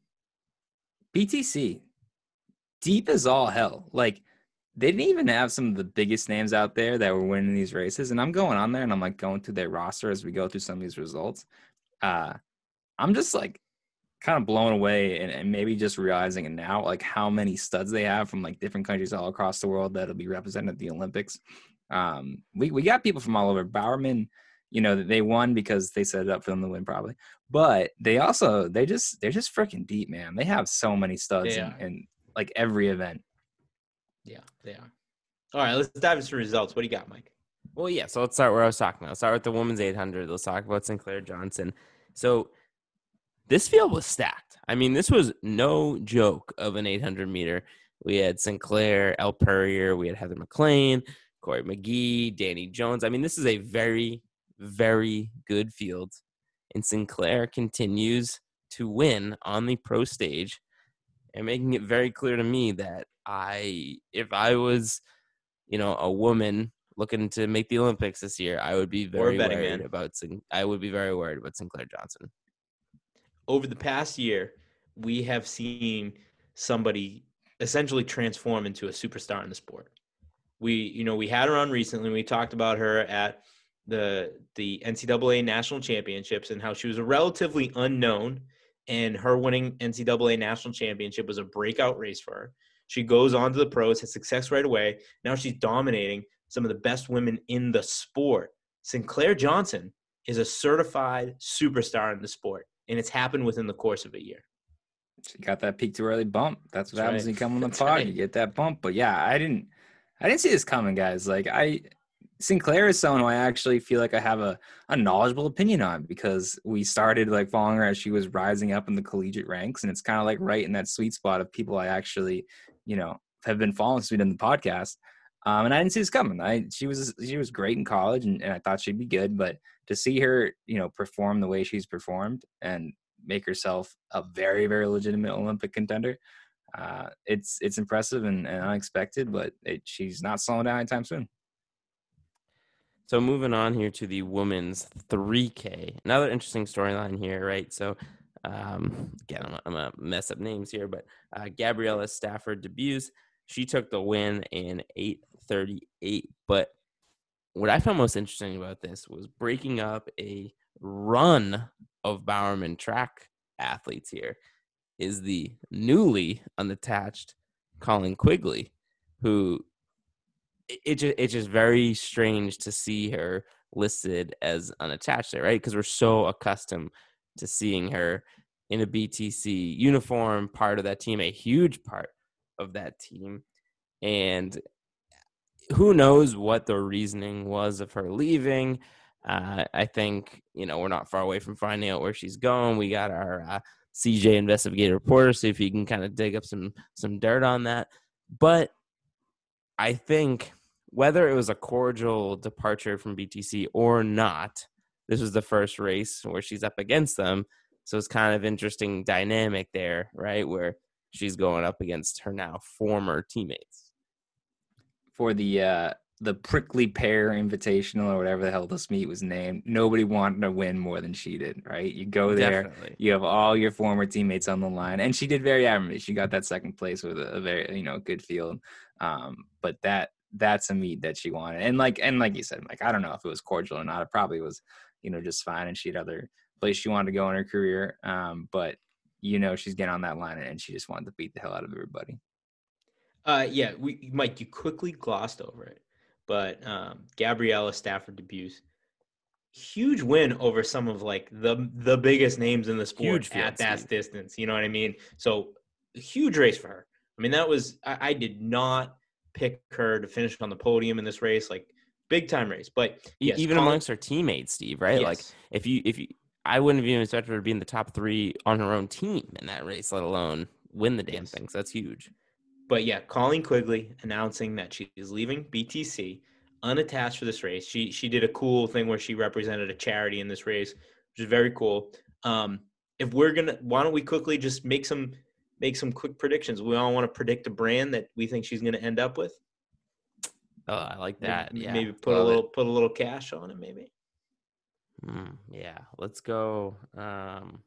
BTC, deep as all hell. Like they didn't even have some of the biggest names out there that were winning these races. And I'm going on there and I'm like going through their roster as we go through some of these results. Uh, I'm just like kind of blown away and, and maybe just realizing it now, like how many studs they have from like different countries all across the world that'll be represented at the Olympics. Um, we, we got people from all over. Bowerman, you know, they won because they set it up for them to win probably. But they also they just they're just freaking deep, man. They have so many studs in, are. like every event. Yeah, they are. All right, let's dive into results. What do you got, Mike? Well, yeah. So let's start where I was talking about. Let's start with the women's 800. Let's talk about Sinclair Johnson. So this field was stacked. I mean, this was no joke of an 800 meter. We had Sinclair, Elle Purrier, we had Heather McLean, Cory McGee, Danny Jones. I mean, this is a very, very good field. And Sinclair continues to win on the pro stage and making it very clear to me that I, if I was you know, a woman looking to make the Olympics this year, I would be very worried man. about. I would be very worried about Sinclair Johnson. over the past year, we have seen somebody essentially transform into a superstar in the sport. We, you know, we had her on recently. We talked about her at the the NCAA national championships and how she was a relatively unknown, and her winning NCAA national championship was a breakout race for her. She goes on to the pros, has success right away. Now she's dominating some of the best women in the sport. Sinclair Johnson is a certified superstar in the sport, and it's happened within the course of a year. She got that peak too early bump. That's what That's happens right. when you come on the That's pod. right. You get that bump. But yeah, I didn't I didn't see this coming, guys. Like I Sinclair is someone who I actually feel like I have a, a knowledgeable opinion on because we started like following her as she was rising up in the collegiate ranks. And it's kind of like right in that sweet spot of people I actually, you know, have been following since we did the podcast. Um, and I didn't see this coming. I she was she was great in college and, and I thought she'd be good, but to see her, you know, perform the way she's performed and make herself a very, very legitimate Olympic contender. Uh, it's it's impressive and, and unexpected, but it, she's not slowing down anytime soon. So moving on here to the women's 3K. Another interesting storyline here, right? So um, again, I'm, gonna mess up names here, but uh, Gabriella Stafford Debuse, she took the win in 8:38. But what I found most interesting about this was breaking up a run of Bowerman track athletes here. Is the newly unattached Colleen Quigley, who it, it just it's just very strange to see her listed as unattached there, right? Because we're so accustomed to seeing her in a BTC uniform, part of that team, a huge part of that team. And who knows what the reasoning was of her leaving. Uh, I think, you know, we're not far away from finding out where she's going. We got our uh, CJ investigative reporter, see if he can kind of dig up some some dirt on that. But I think whether it was a cordial departure from BTC or not, this was the first race where she's up against them. So it's kind of interesting dynamic there, right? Where she's going up against her now former teammates. For the uh the prickly pear invitational or whatever the hell this meet was named, nobody wanted to win more than she did, right? You go there, Definitely. you have all your former teammates on the line, and she did very admirably. She got that second place with a, a very you know good field. Um, but that that's a meet that she wanted, and like and like you said, like I don't know if it was cordial or not. It probably was, you know, just fine, and she had other place she wanted to go in her career. Um, but you know, she's getting on that line, and she just wanted to beat the hell out of everybody. Uh, yeah, we Mike, you quickly glossed over it, but um, Gabriella Stafford Debuse, huge win over some of like the the biggest names in the sport Huge at that distance. You know what I mean? So huge race for her. I mean, that was I, I did not pick her to finish on the podium in this race, like big time race. But yes, even Colleen- amongst her teammates, Steve, right? Like if you if you I wouldn't have even expected her to be in the top three on her own team in that race, let alone win the damn Yes. thing. So that's huge. But yeah, Colleen Quigley announcing that she is leaving BTC unattached for this race. She she did a cool thing where she represented a charity in this race, which is very cool. Um, if we're gonna, why don't we quickly just make some make some quick predictions? We all want to predict a brand that we think she's gonna end up with. Oh, I like Maybe- that. Yeah. Maybe put a love it. little put a little cash on it. Maybe. Mm, yeah. Let's go. Um,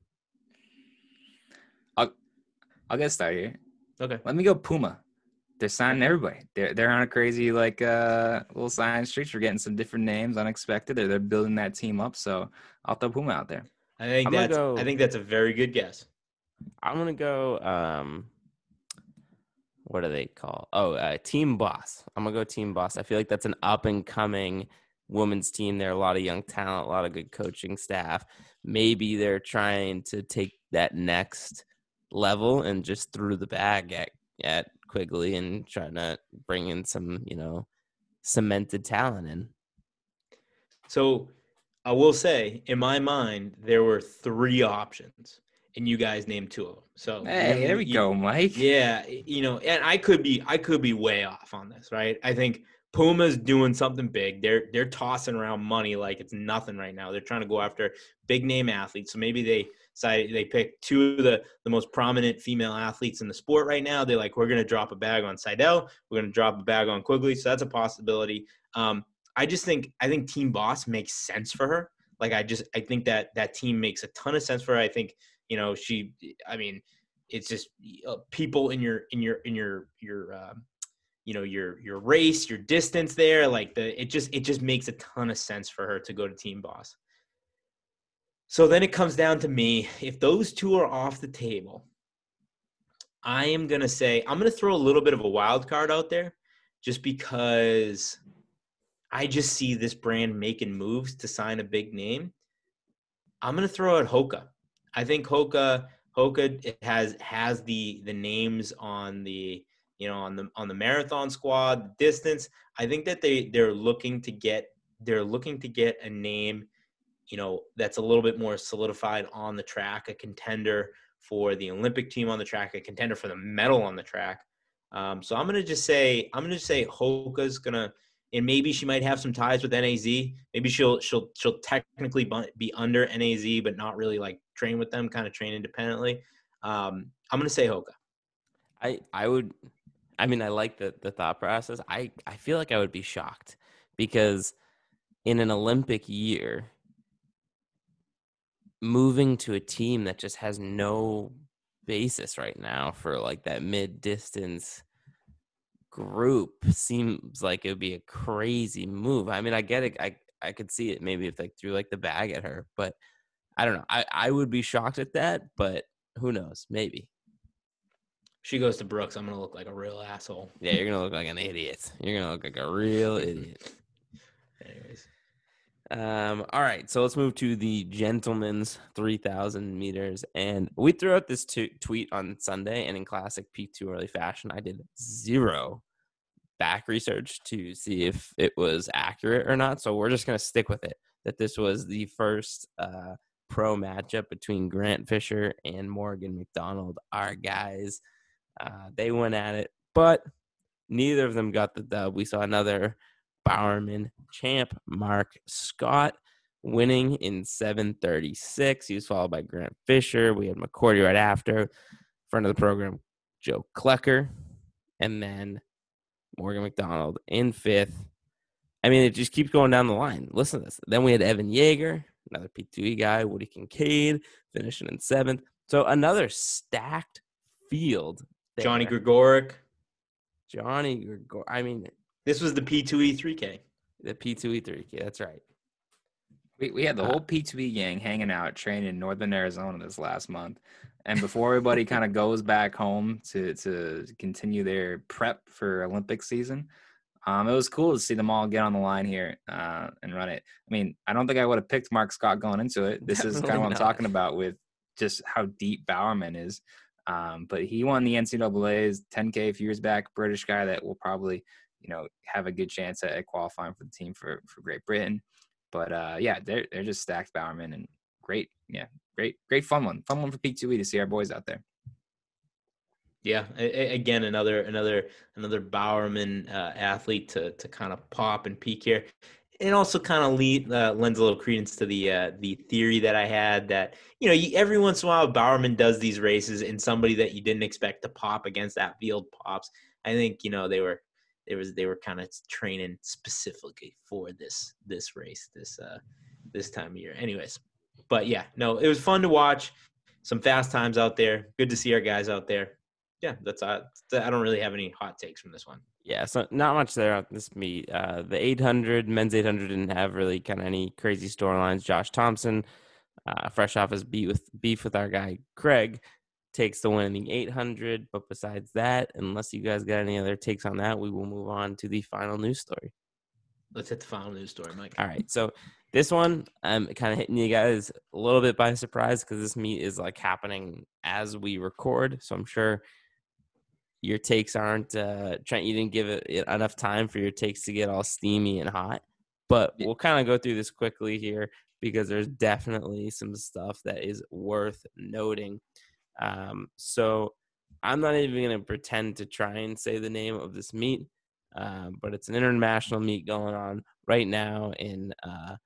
I'll get started here. Okay. Let me go Puma. They're signing everybody. They're they're on a crazy like uh little sign streets. We're getting some different names, unexpected. They're they're building that team up. So I'll throw Puma out there. I think I'm that's go- I think that's a very good guess. I'm gonna go. Um, what do they call? Oh, uh, Team Boss. I'm gonna go Team Boss. I feel like that's an up and coming women's team. There are a lot of young talent, a lot of good coaching staff. Maybe they're trying to take that next level and just threw the bag at at Quigley and trying to bring in some, you know, cemented talent in. So I will say, in my mind, there were three options, and you guys named two of them. So Hey, you- there we you- go, Mike. Yeah, you know, and I could be I could be way off on this, right? I think Puma's doing something big. They're they're tossing around money like it's nothing right now. They're trying to go after big name athletes. So maybe they decided they picked two of the the most prominent female athletes in the sport right now. They're like, we're going to drop a bag on Seidel, we're going to drop a bag on Quigley, so that's a possibility. Um, I just think I think Team Boss makes sense for her. Like I just I think that that team makes a ton of sense for her. I think you know she. I mean, it's just uh, people in your in your in your your. Uh, you know your your race your distance there like the it just it just makes a ton of sense for her to go to team boss so then it comes down to me if those two are off the table i am going to say i'm going to throw a little bit of a wild card out there just because i just see this brand making moves to sign a big name i'm going to throw out hoka i think hoka hoka has has the the names on the you know, on the on the marathon squad, distance. I think that they they're looking to get they're looking to get a name, you know, that's a little bit more solidified on the track, a contender for the Olympic team on the track, a contender for the medal on the track. Um, so I'm gonna just say I'm gonna just say Hoka's gonna, and maybe she might have some ties with NAZ. Maybe she'll she'll she'll technically be under NAZ, but not really like train with them, kind of train independently. Um, I'm gonna say Hoka. I I would I mean, I like the the thought process. I I feel like I would be shocked because in an Olympic year, moving to a team that just has no basis right now for like that mid distance group seems like it would be a crazy move. I mean, I get it. I I could see it maybe if they threw like the bag at her, but I don't know. I I would be shocked at that, but who knows? Maybe she goes to Brooks, I'm gonna look like a real asshole. Yeah, you're gonna look like an idiot. You're gonna look like a real idiot. Anyways. Um, all right, so let's move to the gentlemen's 3,000 meters. And we threw out this t- tweet on Sunday, and in classic Peak Too Early fashion, I did zero back research to see if it was accurate or not. So we're just going to stick with it that this was the first uh, pro matchup between Grant Fisher and Morgan McDonald, our guys. Uh, they went at it, but neither of them got the dub. We saw another Bowerman champ, Mark Scott, winning in 736. He was followed by Grant Fisher. We had McGorty right after. Front of the program, Joe Klecker. And then Morgan McDonald in fifth. I mean, it just keeps going down the line. Listen to this. Then we had Evan Jager, another P2E guy, Woody Kincaid, finishing in seventh. So another stacked field there. Johnny Gregorek. Johnny Gregor. I mean, this was the P2E 3K. The P2E 3K. That's right. We, we had the uh, whole P2E gang hanging out, training in Northern Arizona this last month. And before everybody kind of goes back home to, to continue their prep for Olympic season, um, it was cool to see them all get on the line here uh, and run it. I mean, I don't think I would have picked Mark Scott going into it. This Definitely is kind of what I'm talking about with just how deep Bowerman is. Um, but he won the NCAA's 10K a few years back. British guy that will probably, you know, have a good chance at, at qualifying for the team for for Great Britain. But uh, yeah, they're they're just stacked Bowerman and great, yeah, great great fun one, fun one for P2E to see our boys out there. Yeah, again, another another another Bowerman uh, athlete to to kind of pop and peak here it also kind of lead, uh, lends a little credence to the uh, the theory that I had that you know you, every once in a while Bowerman does these races and somebody that you didn't expect to pop against that field pops. I think you know they were they was they were kind of training specifically for this this race this uh this time of year. Anyways, but yeah, no, it was fun to watch. Some fast times out there. Good to see our guys out there. Yeah, that's uh, I don't really have any hot takes from this one. Yeah, so not much there on this meet. Uh, the 800 men's 800 didn't have really kind of any crazy storylines. Josh Thompson, uh, fresh off his beef with beef with our guy Craig, takes the win in the 800. But besides that, unless you guys got any other takes on that, we will move on to the final news story. Let's hit the final news story, Mike. All right, so this one I'm kind of hitting you guys a little bit by surprise because this meet is like happening as we record. So I'm sure your takes aren't uh Trent, you didn't give it enough time for your takes to get all steamy and hot. But we'll kind of go through this quickly here because there's definitely some stuff that is worth noting. Um, so I'm not even going to pretend to try and say the name of this meet, um, but it's an international meet going on right now in uh,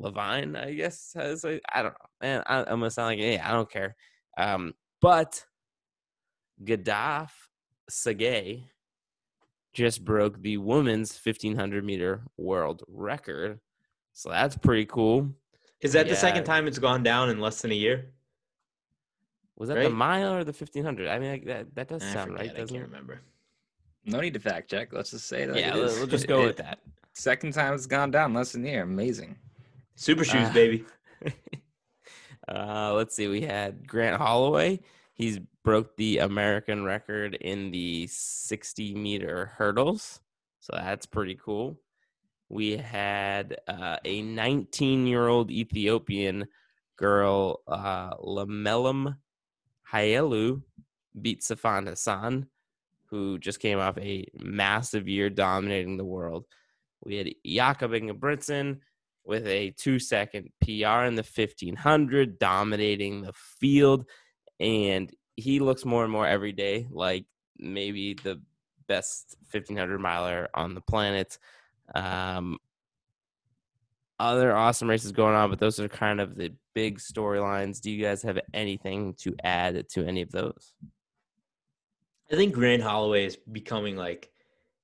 Liévin, I guess has I don't know, man. I, I'm gonna sound like yeah, I don't care. Um, but Gudaf Tsegay just broke the women's 1500 meter world record, so that's pretty cool. Is that the second time it's gone down in less than a year? Was that the mile or the 1500? I mean, like, that that does I sound forget, right, I doesn't can't it? remember. No need to fact check. Let's just say it. Like Yeah, it we'll, we'll just go It- with that. Second time it's gone down less than a year. Amazing. Super shoes, Ah. baby. uh, let's see. We had Grant Holloway. He's broke the American record in the 60 meter hurdles. So that's pretty cool. We had uh, a 19 year old Ethiopian girl, uh, Lemlem Hailu, beat Sifan Hassan, who just came off a massive year dominating the world. We had Jakob Ingebrigtsen with a two second PR in the 1500, dominating the field. And he looks more and more every day like maybe the best 1500 miler on the planet. Um, other awesome races going on, but those are kind of the big storylines. Do you guys have anything to add to any of those? I think Grant Holloway is becoming like,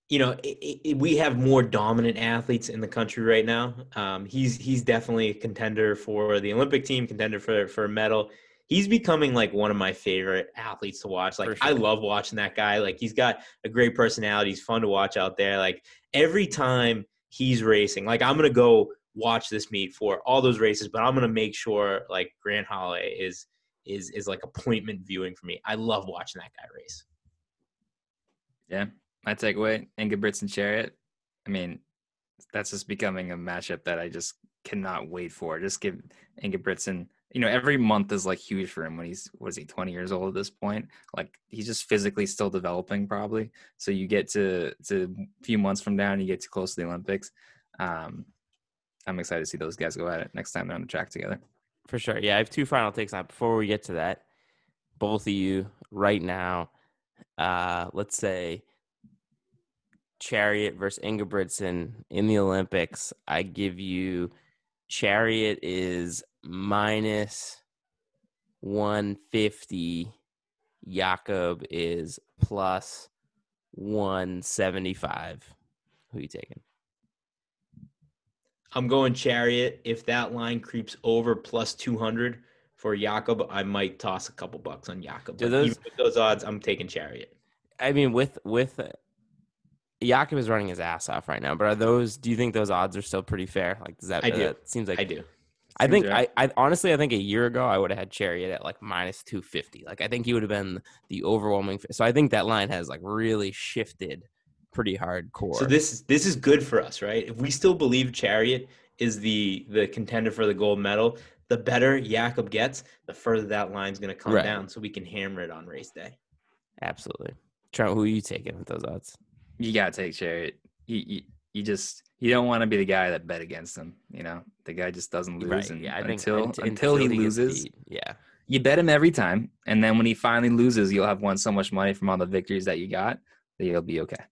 you know, i i we have more dominant athletes in the country right now. Um, he's he's definitely a contender for the Olympic team, contender for for a medal. He's becoming like one of my favorite athletes to watch. Like For I love watching that guy. Like he's got a great personality. He's fun to watch out there. Like every time he's racing, like I'm gonna go watch this meet for all those races, but I'm gonna make sure like Grant Holloway is is is like appointment viewing for me. I love watching that guy race. Yeah. My takeaway, Ingebrigtsen Cheruiyot. I mean, that's just becoming a matchup that I just cannot wait for. Just give Ingebrigtsen, you know, every month is like huge for him when he's what is he, 20 years old at this point? Like he's just physically still developing probably. So you get to to a few months from now and you get too close to the Olympics. Um I'm excited to see those guys go at it next time they're on the track together. For sure. Yeah, I have two final takes on. Before we get to that, both of you right now, uh, let's say Cheruiyot versus Ingebrigtsen in the Olympics. I give you Cheruiyot is minus 150. Jakob is plus 175. Who you taking? I'm going Cheruiyot. If that line creeps over plus 200 for Jakob, I might toss a couple bucks on Jakob. Do those- even with those odds, I'm taking Cheruiyot. I mean, with with uh, Jakob is running his ass off right now, but are those? Do you think those odds are still pretty fair? Like, does that? I do. that seems like I do. I think right. I, I honestly I think a year ago I would have had Cheruiyot at like minus two fifty. Like I think he would have been the overwhelming. So I think that line has like really shifted pretty hardcore. So this is this is good for us, right? If we still believe Cheruiyot is the the contender for the gold medal, the better Jakob gets, the further that line's going to come Right. down, so we can hammer it on race day. absolutely. Trent, who are you taking with those odds? You gotta take Cheruiyot. You, you, you just you don't want to be the guy that bet against him. You know, the guy just doesn't lose. And Yeah, think until until, he gets loses, Yeah. you bet him every time, and then when he finally loses, you'll have won so much money from all the victories that you got that you'll be okay.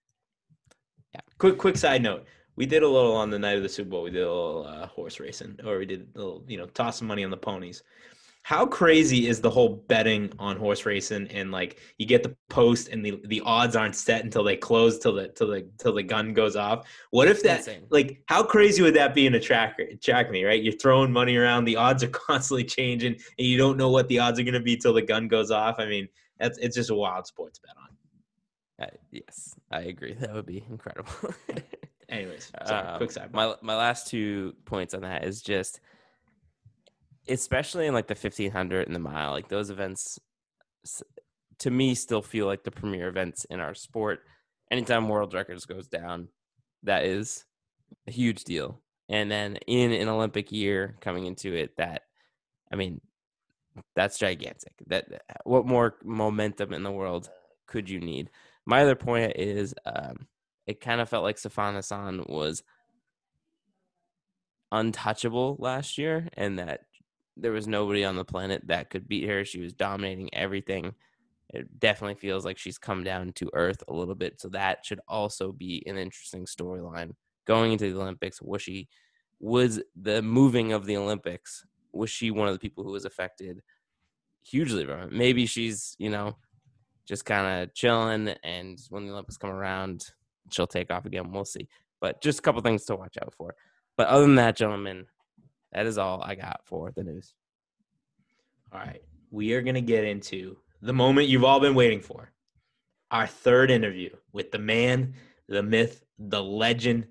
Yeah. Quick quick side note. We did a little on the night of the Super Bowl. We did a little uh, horse racing, or we did a little, you know, toss some money on the ponies. How crazy is the whole betting on horse racing and like you get the post and the, the odds aren't set until they close till the till the till the gun goes off. What if that Insane. like how crazy would that be in a track track me, right? You're throwing money around, the odds are constantly changing, and you don't know what the odds are gonna be till the gun goes off. I mean, that's it's just a wild sport to bet on. Uh, yes, I agree. That would be incredible. Anyways, sorry, Um, quick side. My my last two points on that is just, especially in like the fifteen hundred and the mile, like those events, to me, still feel like the premier events in our sport. Anytime world records goes down, that is a huge deal. And then in an Olympic year coming into it, that I mean, that's gigantic. That what more momentum in the world could you need? My other point is, um, it kind of felt like Sifan Hassan was untouchable last year, and that there was nobody on the planet that could beat her. She was dominating everything. It definitely feels like she's come down to earth a little bit, so that should also be an interesting storyline going into the Olympics. Was she was the moving of the Olympics. Was she one of the people who was affected hugely from it? Maybe she's you know just kind of chilling, and when the Olympics come around, she'll take off again. We'll see. But just a couple things to watch out for. But other than that, gentlemen, that is all I got for the news. All right. We are going to get into the moment you've all been waiting for. Our third interview with the man, the myth, the legend,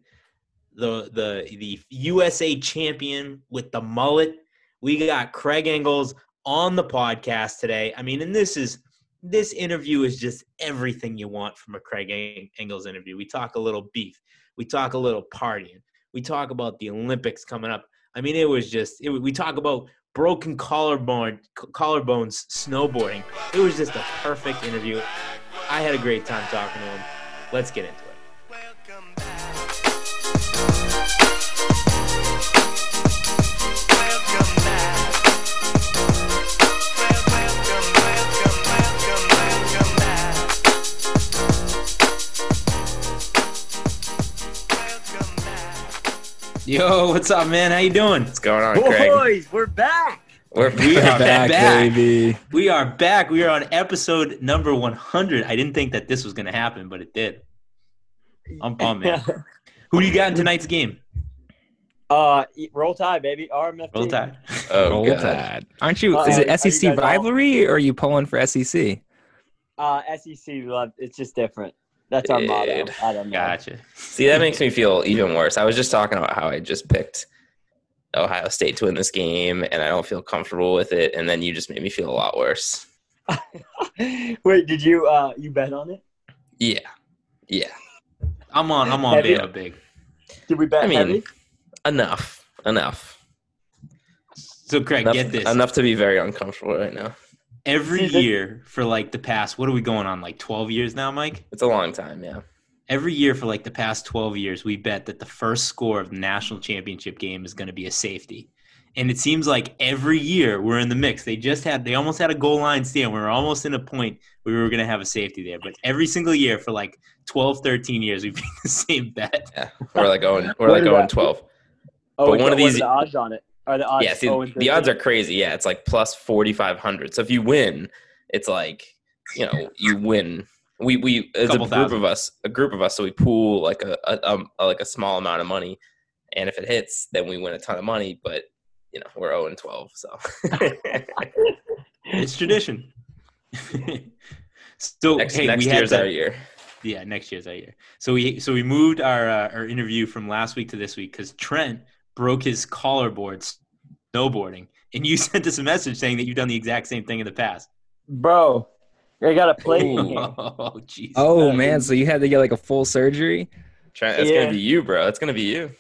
the the the USA champion with the mullet. We got Craig Engels on the podcast today. I mean, and this is this interview is just everything you want from a Craig Engels interview. We talk a little beef. We talk a little partying. We talk about the Olympics coming up. I mean, it was just it, we talk about broken collarbone collarbones snowboarding. It was just a perfect interview. I had a great time talking to him. Let's get into it. Yo, what's up, man? How you doing? What's going on, Craig? Boys, we're back. We're We are back, back. baby. We are back. We are on episode number 100. I didn't think that this was going to happen, but it did. I'm pumped, man. Who do you got in tonight's game? uh, roll tide, baby. RMFT. Roll Tide. Oh, Roll God. Tide. Aren't you? Uh-oh. Is it SEC guys all- rivalry or are you pulling for SEC? Uh, SEC love. It's just different. That's our motto. I don't know. Gotcha. See, that makes me feel even worse. I was just talking about how I just picked Ohio State to win this game, and I don't feel comfortable with it. And then you just made me feel a lot worse. Wait, did you uh you bet on it? Yeah, yeah. I'm on. I'm on Heavy? Beta Big. Did we bet I mean, heavy? enough, enough, So, Craig, enough, get this. enough to be very uncomfortable right now. Every See, year for like the past, what are we going on? Like 12 years now, Mike? It's a long time, yeah. Every year for like the past 12 years, we bet that the first score of the national championship game is going to be a safety. And it seems like every year we're in the mix. They just had, they almost had a goal line stand. We were almost in a point where we were going to have a safety there. But every single year for like 12, 13 years, we've been the same bet. Yeah, we're like oh going, we're like going oh twelve. Oh, but wait, one of what are these- the odds on it. Are the odds? Yeah, see, the odds are crazy. Yeah, it's like plus forty five hundred. So if you win, it's like you know you win. We we as a Couple group thousand. of us, a group of us, so we pool like a, a, um, a like a small amount of money, and if it hits, then we win a ton of money. But you know we're zero and twelve, so It's tradition. so, next, hey, next we year's to- our year. Yeah, next year's our year. So we so we moved our uh, our interview from last week to this week because Trent broke his collarboard snowboarding, and you sent us a message saying that you've done the exact same thing in the past. bro. I got a plate. in Ooh. here. Oh, jeez. Oh man, so you had to get like a full surgery? Trent, that's Yeah. gonna be you, bro. That's gonna be you.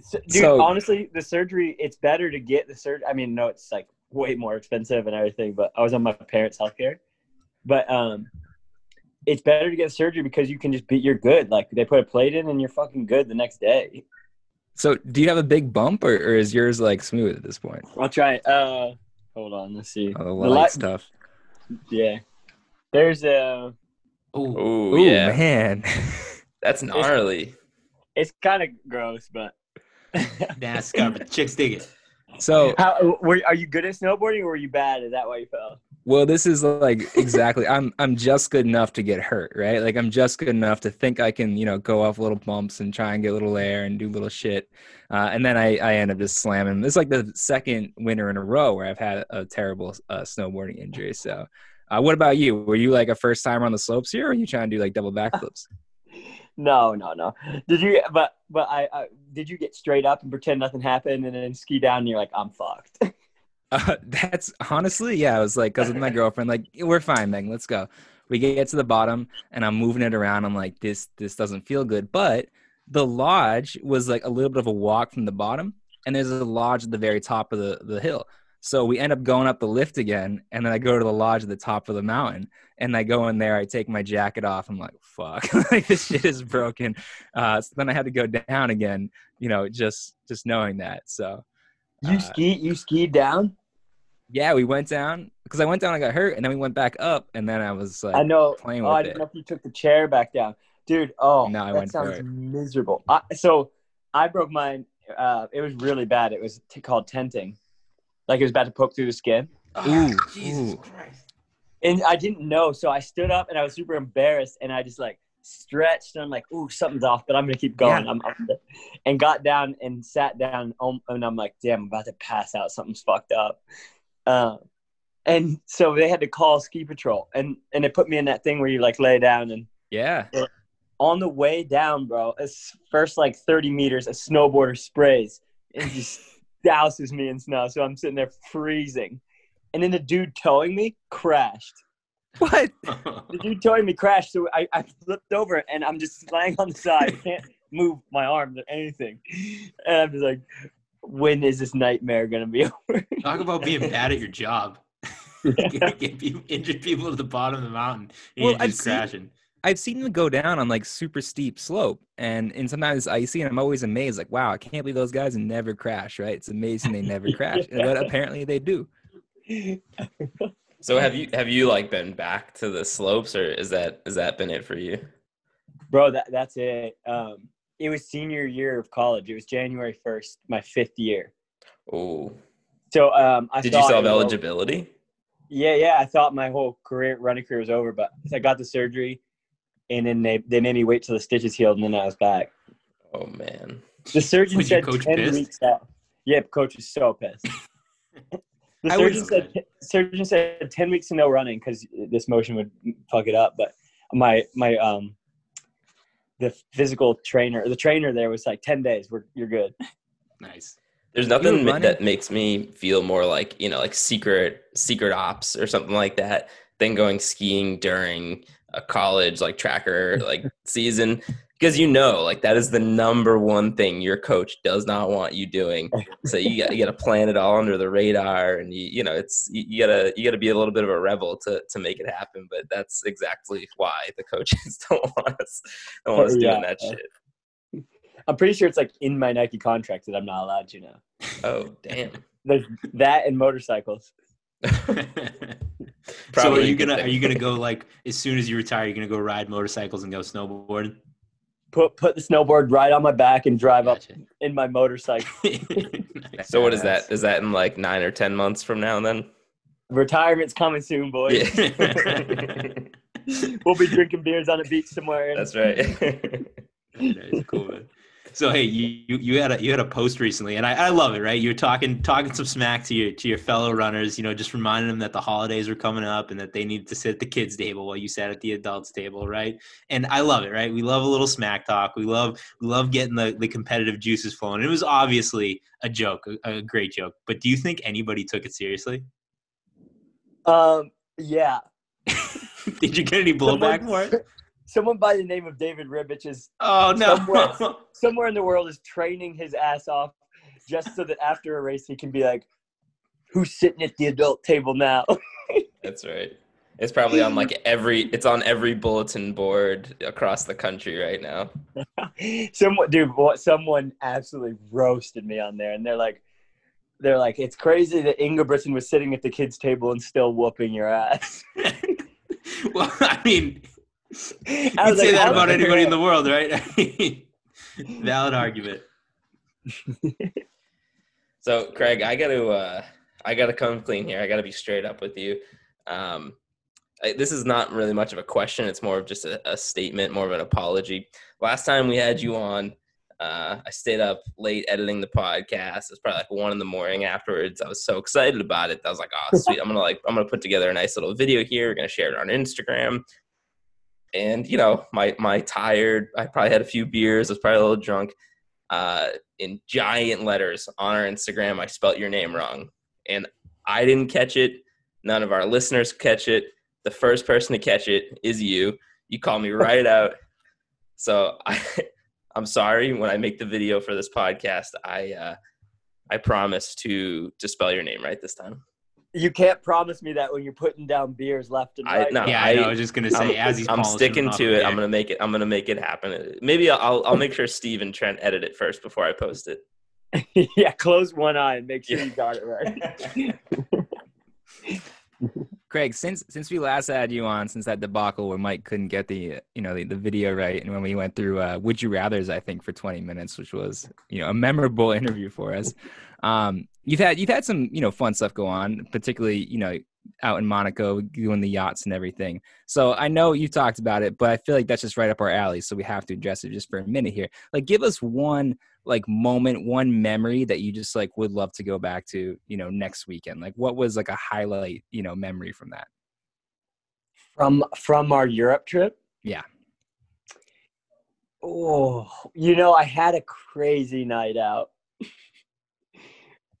So- Dude, So- honestly, the surgery, it's better to get the surgery. I mean, no, it's like way more expensive and everything, but I was on my parents' healthcare. But um, it's better to get surgery because you can just be, you're good. Like they put a plate in and you're fucking good the next day. So do you have a big bump or, or is yours like smooth at this point? I'll try it. Uh, hold on, let's see. Oh, the The light stuff. Yeah. There's a, Oh, Ooh, Ooh yeah, man. that's gnarly. it's kind of gross, but. that's garbage. Chicks dig it. so How, were, are you good at snowboarding or were you bad? Is that why you fell? Well this is like exactly I'm I'm just good enough to get hurt, right? Like I'm just good enough to think I can, you know, go off little bumps and try and get a little air and do little shit. Uh, and then I, I end up just slamming. This is like the second winter in a row where I've had a terrible uh, snowboarding injury. So, uh, what about you? Were you like a first timer on the slopes here, or are you trying to do like double backflips? No, no, no. Did you? But but I, I did. You get straight up and pretend nothing happened, and then ski down, and you're like, I'm fucked. Uh, that's honestly, yeah. I was like, because with my girlfriend, like, we're fine, Megan. Let's go. We get to the bottom, and I'm moving it around. I'm like, this, this doesn't feel good. But the lodge was like a little bit of a walk from the bottom, and there's a lodge at the very top of the the hill. So we end up going up the lift again, and then I go to the lodge at the top of the mountain, and I go in there. I take my jacket off. I'm like, fuck, like this shit is broken. Uh, so then I had to go down again. You know, just just knowing that. So. You Uh, ski? You skied down? Yeah, we went down because I went down, I got hurt, and then we went back up, and then I was like, I know. playing Oh, with I it. didn't know if you took the chair back down, dude. Oh, No, I that went for sounds miserable. I, so I broke mine uh, it was really bad. It was t- called tenting, like it was about to poke through the skin. Ooh, Jesus ooh. Christ. and I didn't know, so I stood up and I was super embarrassed, and I just like stretched, and I'm like, "Ooh, something's off," but I'm gonna keep going. Yeah. I'm, and got down and sat down, um, and I'm like, "Damn, I'm about to pass out. Something's fucked up." Um, and so they had to call ski patrol, and and they put me in that thing where you like lay down, and Yeah. on the way down, bro, it's first like 30 meters, a snowboarder sprays and just douses me in snow, so I'm sitting there freezing, and then the dude towing me crashed. What? The dude towing me crashed, so I, I flipped over and I'm just lying on the side. I can't move my arms or anything. And I'm just like, when is this nightmare gonna be over? Talk about being bad at your job. Get people, injured people at the bottom of the mountain. And Well, you're I've just seen- crashing. I've seen them go down on like super steep slope, and and sometimes it's icy, and I'm always amazed, like, wow, I can't believe those guys never crash, right? It's amazing they never crash, Yeah. but apparently they do. So have you have you like been back to the slopes, or is that has that been it for you? Bro, that that's it. Um, it was senior year of college. It was January 1st, my fifth year. Oh, So um, I did you solve still it over. eligibility? Yeah, yeah. I thought my whole career running career was over, but I got the surgery, and then they they made me wait till the stitches healed, and then I was back. Oh man. The surgeon Was said coach ten pissed? weeks out. Yeah, coach was so pissed. The I would- surgeon said surgeon said ten weeks to no running because this motion would fuck it up. But my my um the physical trainer the trainer there was like ten days. We're you're good. Nice. There's nothing ma- that makes me feel more like you know, like secret secret ops or something like that than going skiing during a college like tracker like season because you know like that is the number one thing your coach does not want you doing. So you got you got to plan it all under the radar, and you you know it's you, you gotta you gotta be a little bit of a rebel to to make it happen. But that's exactly why the coaches don't want us don't want us Yeah. doing that shit. I'm pretty sure it's like in my Nike contract that I'm not allowed to now. Oh damn. There's that and motorcycles. so are you gonna are you gonna go like as soon as you retire? You're gonna go ride motorcycles and go snowboarding? Put put the snowboard right on my back and drive up Gotcha. in my motorcycle. Nice. So what is that? Is that in like nine or ten months from now? Then Retirement's coming soon, boys. yeah, we'll be drinking beers on a beach somewhere. that's right. Nice, cool man. So hey, you, you you had a you had a post recently, and I, I love it. Right, you were talking talking some smack to your to your fellow runners. You know, just reminding them that the holidays were coming up and that they needed to sit at the kids' table while you sat at the adults' table. Right, and I love it. Right, we love a little smack talk. We love we love getting the the competitive juices flowing. It was obviously a joke, a, a great joke. But do you think anybody took it seriously? Um, yeah. Did you get any blowback for it? Someone by the name of David Ribich is Oh Somewhere. no! somewhere in the world is training his ass off just so that after a race he can be like, "Who's sitting at the adult table now?" that's right. It's probably on like every. It's on every bulletin board across the country right now. someone, dude. Someone absolutely roasted me on there, and they're like, "They're like, it's crazy that Ingebrigtsen was sitting at the kids' table and still whooping your ass." well, I mean, you I can was say that about anybody in the world, right? Valid argument. So Craig, I got to uh, I got to come clean here. I got to be straight up with you. Um, I, this is not really much of a question. It's more of just a, a statement, more of an apology. Last time we had you on, uh, I stayed up late editing the podcast. It's probably like one in the morning afterwards. I was so excited about it. I was like, "Oh, sweet! I'm gonna like I'm gonna put together a nice little video here. We're gonna share it on Instagram." And you know, my my tired. I probably had a few beers. I was probably a little drunk. Uh, in giant letters on our Instagram, I spelt your name wrong, and I didn't catch it. None of our listeners catch it. The first person to catch it is you. You call me right out. So I, I'm sorry. When I make the video for this podcast, I uh, I promise to to spell your name right this time. You can't promise me that when you're putting down beers left and I- right. no, yeah, I, know, I- I was just gonna say I'm, as he's I'm sticking to a it. I'm gonna make it. I'm gonna make it happen. Maybe I'll I'll make sure Steve and Trent edit it first before I post it. yeah, close one eye and make sure Yeah. you got it right. Craig, since since we last had you on, since that debacle where Mike couldn't get the you know the, the video right, and when we went through uh, "Would You Rather's," I think for 20 minutes, which was you know a memorable interview for us. Um, you've had you've had some you know fun stuff go on, particularly you know out in Monaco doing the yachts and everything. So I know you talked about it, but I feel like that's just right up our alley. So we have to address it just for a minute here. Like, give us one like moment, one memory that you just like would love to go back to, you know, next weekend. Like, what was like a highlight, you know, memory from that? From from our Europe trip. Yeah. Oh, you know, I had a crazy night out.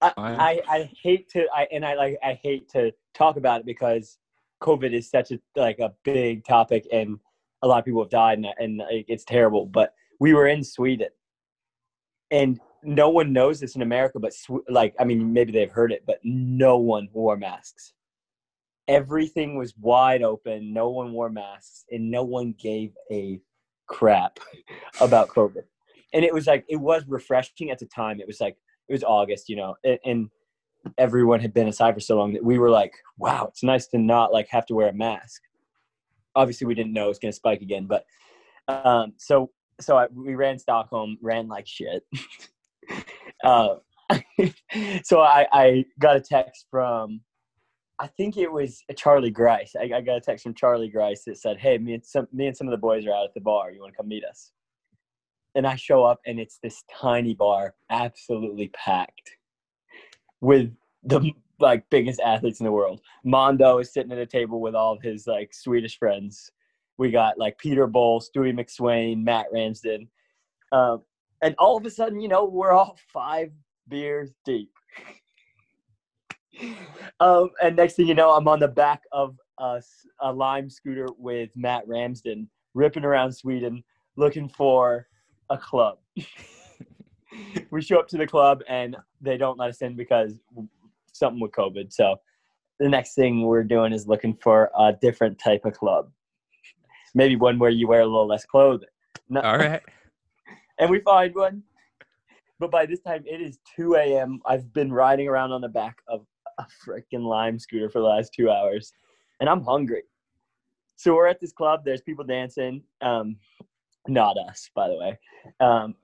I, oh, I, I hate to I and I like I hate to talk about it because COVID is such a like a big topic and a lot of people have died and, and it's terrible. But we were in Sweden, and no one knows this in America. But like I mean, maybe they've heard it, but no one wore masks. Everything was wide open. No one wore masks, and no one gave a crap about COVID. And it was like it was refreshing at the time. It was like it was August, you know, and, and everyone had been inside for so long that we were like, wow, it's nice to not like have to wear a mask. Obviously, we didn't know it was going to spike again, but um, so so I, we ran Stockholm, ran like shit. uh, so I, I got a text from, I think it was Charlie Grice. I, I got a text from Charlie Grice that said, "Hey, me and some me and some of the boys are out at the bar. You want to come meet us?" And I show up, and it's this tiny bar, absolutely packed with the like biggest athletes in the world. Mondo is sitting at a table with all of his like Swedish friends. We got like Peter Bol, Stewie McSweyn, Matt Ramsden, um, and all of a sudden, you know, we're all five beers deep. um, and next thing you know, I'm on the back of a lime scooter with Matt Ramsden, ripping around Sweden, looking for a club. we show up to the club and they don't let us in because something with COVID. So the next thing we're doing is looking for a different type of club. Maybe one where you wear a little less clothing. No, All right. and we find one. But by this time, it is 2 a.m. I've been riding around on the back of a freaking lime scooter for the last two hours, and I'm hungry. So we're at this club. There's people dancing. Um, not us, by the way. Um,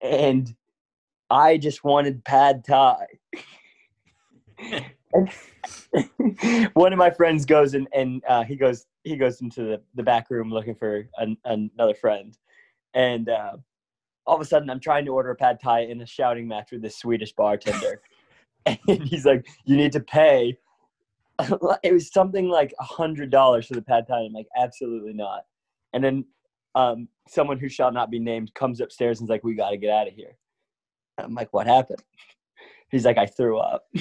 and I just wanted pad thai. One of my friends goes and, and uh, he goes he goes into the, the back room looking for an, another friend. And uh, all of a sudden i'm trying to order a pad thai in a shouting match with this swedish bartender. And he's like you need to pay. It was something like a hundred dollars for the pad thai. I'm like absolutely not. And then um, someone who shall not be named comes upstairs and's like we got to get out of here i'm like what happened he's like i threw up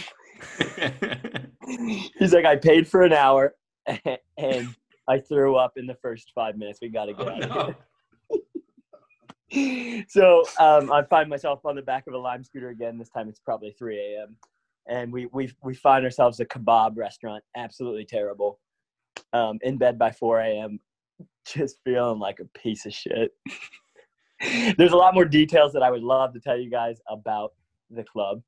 he's like i paid for an hour and i threw up in the first five minutes we got to get oh, out of here so um, I find myself on the back of a lime scooter again. This time it's probably 3 a.m. And we, we, we find ourselves a kebab restaurant, absolutely terrible. Um, in bed by 4 a.m., just feeling like a piece of shit. There's a lot more details that I would love to tell you guys about the club,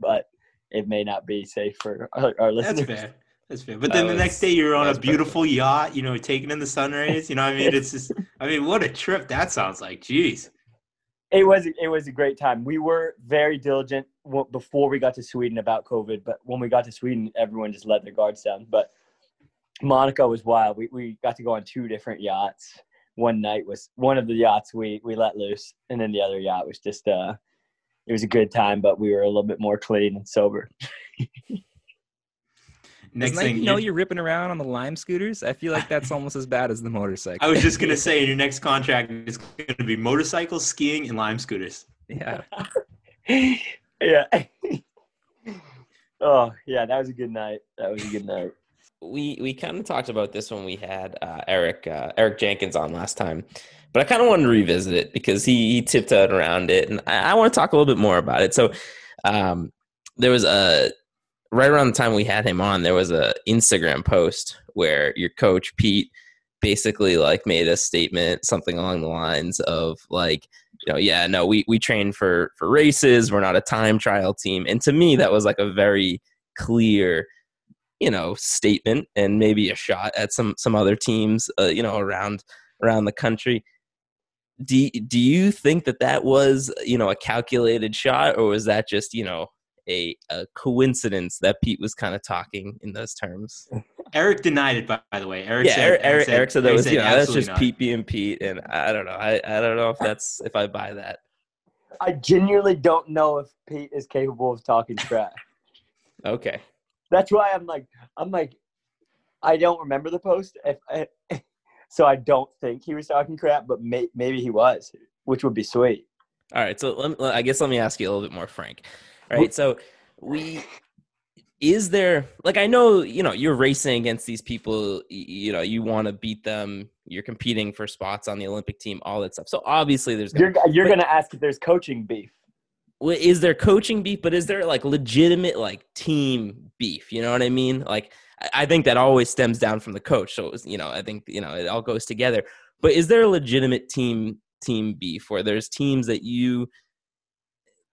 but it may not be safe for our, our That's listeners. fair. That's fair. But then the next day you're on a beautiful yacht, you know, taking in the sun rays. You know what I mean? It's just, I mean, what a trip that sounds like. Jeez. It was it was a great time. We were very diligent before we got to Sweden about COVID, but when we got to Sweden, everyone just let their guards down. But Monaco was wild. We we got to go on two different yachts. One night was one of the yachts we we let loose, and then the other yacht was just uh, it was a good time, but we were a little bit more clean and sober. Next Doesn't thing, you know you you're ripping around on the lime scooters. I feel like that's almost as bad as the motorcycle. I was just gonna say, your next contract is gonna be motorcycles, skiing, and lime scooters. yeah. yeah. oh yeah, that was a good night. That was a good night. We we kind of talked about this when we had uh, Eric uh, Eric Jenkins on last time, but I kind of wanted to revisit it because he, he tiptoed around it, and I, I want to talk a little bit more about it. So, um, there was a right around the time we had him on, there was a Instagram post where your coach Pete basically like made a statement, something along the lines of like, you know, yeah, no, we we train for for races. We're not a time trial team, and to me, that was like a very clear you know, statement and maybe a shot at some some other teams, uh, you know, around around the country. Do do you think that that was you know a calculated shot, or was that just you know a, a coincidence that Pete was kind of talking in those terms? Eric denied it, by, by the way. Eric yeah, said, Eric, Eric, Eric said that was you know that's just not. Pete being Pete, and I don't know. I, I don't know if that's if I buy that. I genuinely don't know if Pete is capable of talking trash. Okay. That's why I'm like, I'm like, I don't remember the post, I, so I don't think he was talking crap, but may, maybe he was, which would be sweet. All right, so let me, I guess let me ask you a little bit more frank. All right, so we is there like I know you know you're racing against these people, you know you want to beat them, you're competing for spots on the Olympic team, all that stuff. So obviously there's gonna, You're you're gonna ask if there's coaching beef. Is there coaching beef, but is there like legitimate like team beef? You know what I mean? Like I- think that always stems down from the coach. So was, you know I think you know it all goes together. But is there a legitimate team team beef where there's teams that you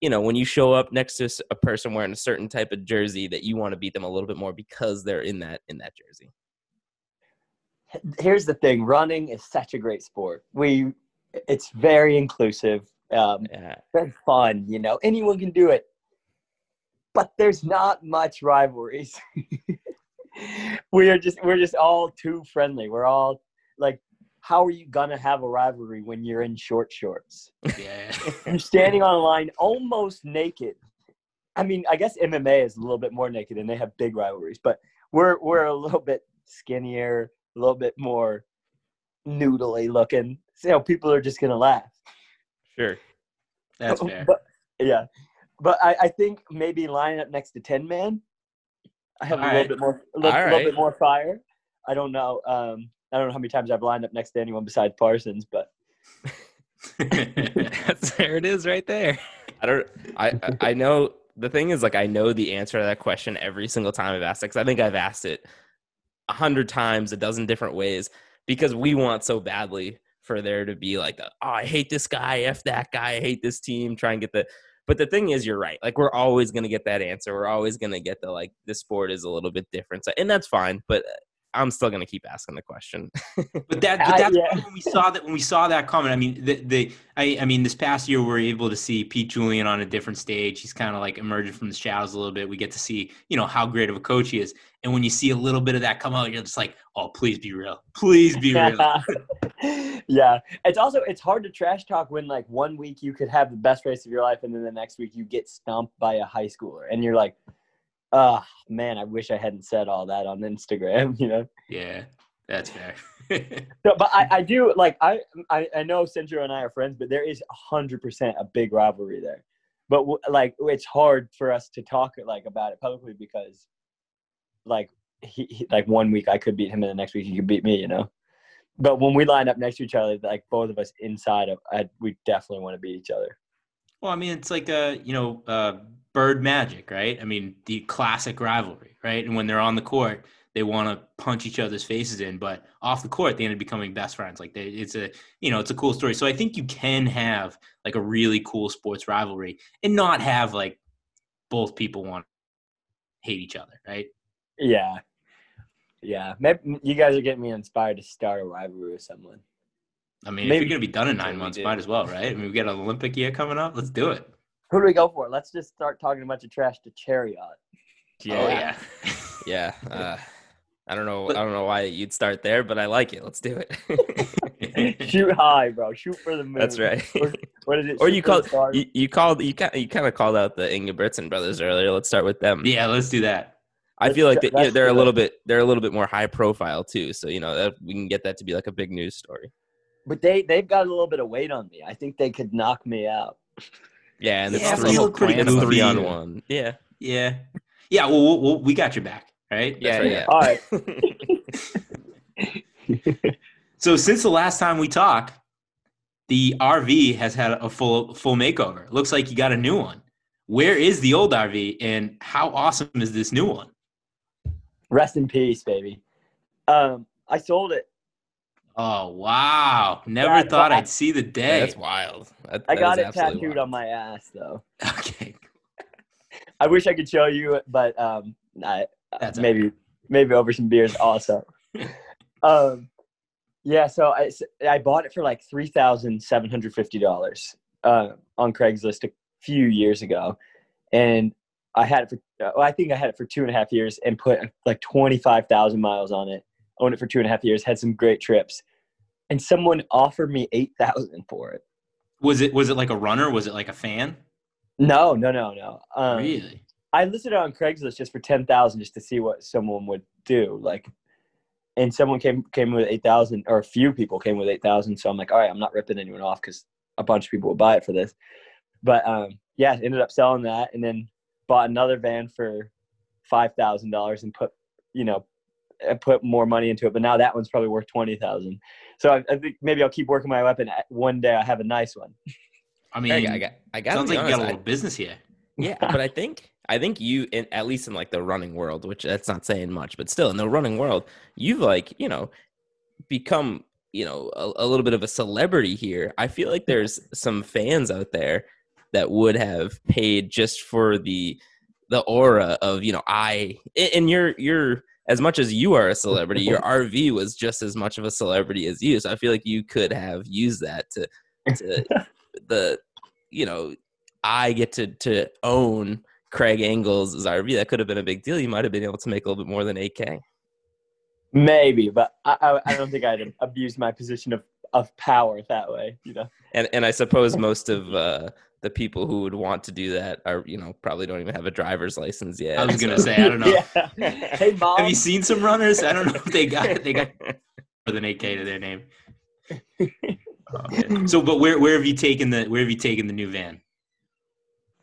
you know when you show up next to a person wearing a certain type of jersey that you want to beat them a little bit more because they're in that in that jersey? Here's the thing: running is such a great sport. We, it's very inclusive, um, Yeah. very fun. You know, anyone can do it, but there's not much rivalries. we are just we're just all too friendly. We're all like, how are you gonna have a rivalry when you're in short shorts? Yeah. You're standing on a line almost naked. I mean, I guess MMA is a little bit more naked and they have big rivalries, but we're we're a little bit skinnier, a little bit more noodly looking. So people are just gonna laugh. Sure. That's fair. But, yeah. But I, I think maybe lining up next to Tinman, I have a little right. bit more a little, little right. bit more fire. I don't know. Um I don't know how many times I've lined up next to anyone besides Parsons, but there it is right there. I don't. I I- I know the thing is like I know the answer to that question every single time I've asked it because I think I've asked it a hundred times, a dozen different ways, because we want so badly for there to be like, the, oh, I hate this guy, f that guy, I hate this team. Try and get the. But the thing is, you're right. Like we're always gonna get that answer. We're always gonna get the like the sport is a little bit different, so, and that's fine. But I'm still gonna keep asking the question. But that, but uh, that's yeah. when we saw that when we saw that comment. I mean, the, the I, I mean, this past year we were able to see Pete Julian on a different stage. He's kind of like emerging from the shadows a little bit. We get to see, you know, how great of a coach he is. And when you see a little bit of that come out, you're just like, oh, please be real, please be real. yeah it's also it's hard to trash talk when like one week you could have the best race of your life and then the next week you get stomped by a high schooler and you're like oh man i wish i hadn't said all that on instagram you know? Yeah, that's fair. so, but I, I do like I, I i know Centro and i are friends but there is 100% a big rivalry there. But w- like it's hard for us to talk like about it publicly because like he, he like one week i could beat him and the next week he could beat me you know? But when we line up next to each other like both of us inside of I, we definitely want to beat each other. Well, I mean, it's like a you know uh, bird magic, right? I mean, the classic rivalry, right? And when they're on the court, they want to punch each other's faces in, but off the court, they end up becoming best friends. Like they, it's a you know, it's a cool story. So I think you can have like a really cool sports rivalry and not have like both people want to hate each other, right? yeah yeah maybe you guys are getting me inspired to start a rivalry with someone I mean, if you're gonna be done in nine months, might as well, right? I mean, we got an Olympic year coming up. Let's do it. Who do we go for let's just start talking a bunch of trash to Cheruiyot Oh yeah. yeah. Uh, I don't know. But- I don't know why you'd start there, but I like it. Let's do it. shoot high bro shoot for the moon That's right. Or- what is it or you called you, you called you kind you kind of called out the Ingebrigtsen brothers earlier. Let's start with them. yeah, let's do that. I feel like That's- they, you know, that's they're a little bit they're a little bit more high profile too. So you know that we can get that to be like a big news story. But they they've got a little bit of weight on me. I think they could knock me out. Yeah, and Yeah, it's but three, you look pretty it's three on one. Yeah, Yeah. Yeah, well, we'll, we'll we got your back, right? yeah, right. yeah. All right. So since the last time we talked, the RV has had a full full makeover. Looks like you got a new one. Where is the old RV, and how awesome is this new one? Rest in peace, baby. Um, I sold it. Oh wow! Never Yeah, thought but I- I'd see the Yeah, day. that's wild. That- I that got it tattooed wild. on my ass, though. okay, I wish I could show you, but um, I That's maybe maybe over some beers also. um, yeah, so I I bought it for like three thousand seven hundred fifty dollars uh, on Craigslist a few years ago, and I had it for well, I think I had it for two and a half years and put like twenty five thousand miles on it. Owned it for two and a half years. Had some great trips, and someone offered me eight thousand for it. Was it was it like a runner? Was it like a fan? No, no, no, no. Um, really? I listed it on Craigslist just for ten thousand, just to see what someone would do. Like, and someone came came with eight thousand, or a few people came with eight thousand. So I'm like, all right, I'm not ripping anyone off because a bunch of people will buy it for this. But um, yeah, ended up selling that, and then bought another van for five thousand dollars and put, you know, I put more money into it. But now that one's probably worth twenty thousand. So I, I think maybe I'll keep working my weapon. Uh, one day I have a nice one. I mean, I, I got, I got sounds like be you got a honest, little business here. Yeah, but I think I think you, in, at least in like the running world, which that's not saying much, but still in the running world, you've like you know become you know a, a little bit of a celebrity here. I feel like there's some fans out there that would have paid just for the the aura of you know I and you're you're as much as you are a celebrity, your RV was just as much of a celebrity as you. So I feel like you could have used that to to the you know I get to to own Craig Engels' RV. That could have been a big deal. You might have been able to make a little bit more than 8K. Maybe, but I, I, I don't think I'd abuse my position of, of power that way. You know. And and I suppose most of uh, the people who would want to do that are you know probably don't even have a driver's license yet. I was gonna say, I don't know. Yeah. hey, mom. Have you seen some runners? I don't know if they got they got more than 8K to their name. Okay. So, but where where have you taken the where have you taken the new van?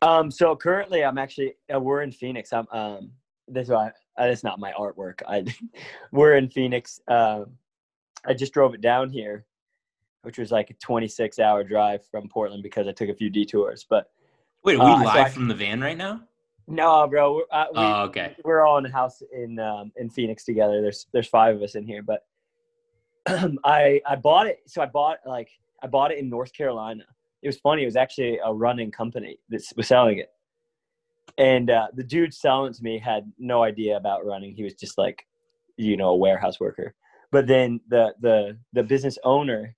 Um, so currently, I'm actually uh, we're in Phoenix. I'm um, this is why uh, it's not my artwork. I we're in Phoenix. Um, I just drove it down here, which was like a 26 hour drive from Portland because I took a few detours. But Wait, are we Uh, so live I- from the van right now? no, bro, we're, uh, we, Oh, okay. we're all in a house in um, in Phoenix together. There's there's five of us in here, but I I bought it. So I bought like I bought it in North Carolina. It was funny. It was actually a running company that was selling it, and uh, the dude selling it to me had no idea about running. He was just like, you know, a warehouse worker. But then the the the business owner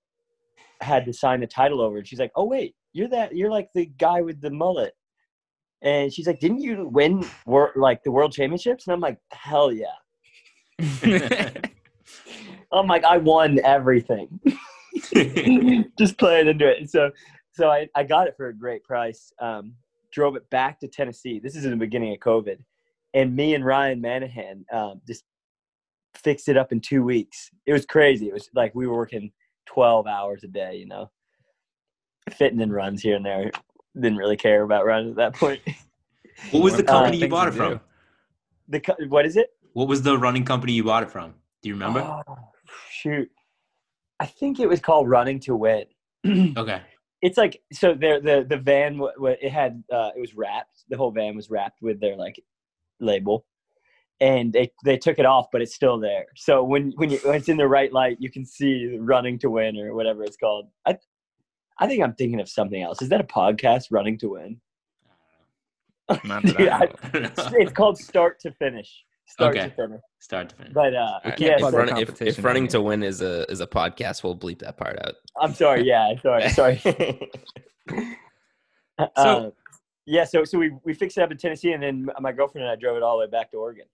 had to sign the title over, and she's like, "Oh wait, you're that you're like the guy with the mullet." And she's like, "Didn't you win wor- like the world championships?" And I'm like, "Hell yeah!" I'm like, "I won everything." Just playing into it. And so, so I, I got it for a great price. Um, drove it back to Tennessee. This is in the beginning of COVID, and me and Ryan Manahan um, just fixed it up in two weeks. It was crazy. It was like we were working 12 hours a day. You know, fitting in runs here and there. Didn't really care about running at that point. What was the company important you bought it from? The co- what is it? What was the running company you bought it from? Do you remember? Oh, shoot. I think it was called Running to Win. Okay. it's like so there the the van wa- it had uh it was wrapped the whole van was wrapped with their like label and they they took it off but it's still there so when when, you, when it's in the right light you can see running to win or whatever it's called i i think i'm thinking of something else is that a podcast running to win Not that Dude, I I- know. I don't know. it's, it's called start to finish start Okay. to finish Start to finish. but uh We can't yeah plug so- run- Run- if, if running on to win is a is a podcast, we'll bleep that part out. i'm sorry yeah sorry sorry So- Uh, yeah, so so we we fixed it up in Tennessee, and then my girlfriend and I drove it all the way back to Oregon.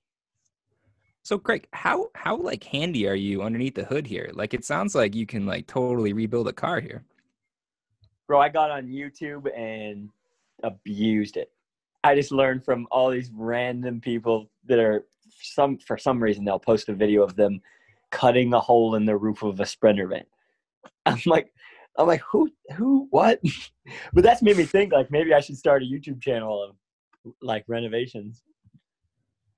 So Craig, how how like handy are you underneath the hood here? Like it sounds like you can like totally rebuild a car here. Bro, I got on YouTube and abused it. I just learned from all these random people that are some for some reason they'll post a video of them cutting a hole in the roof of a sprinter van. I'm like, I'm like, who, who, what? but that's made me think like maybe I should start a YouTube channel of like renovations.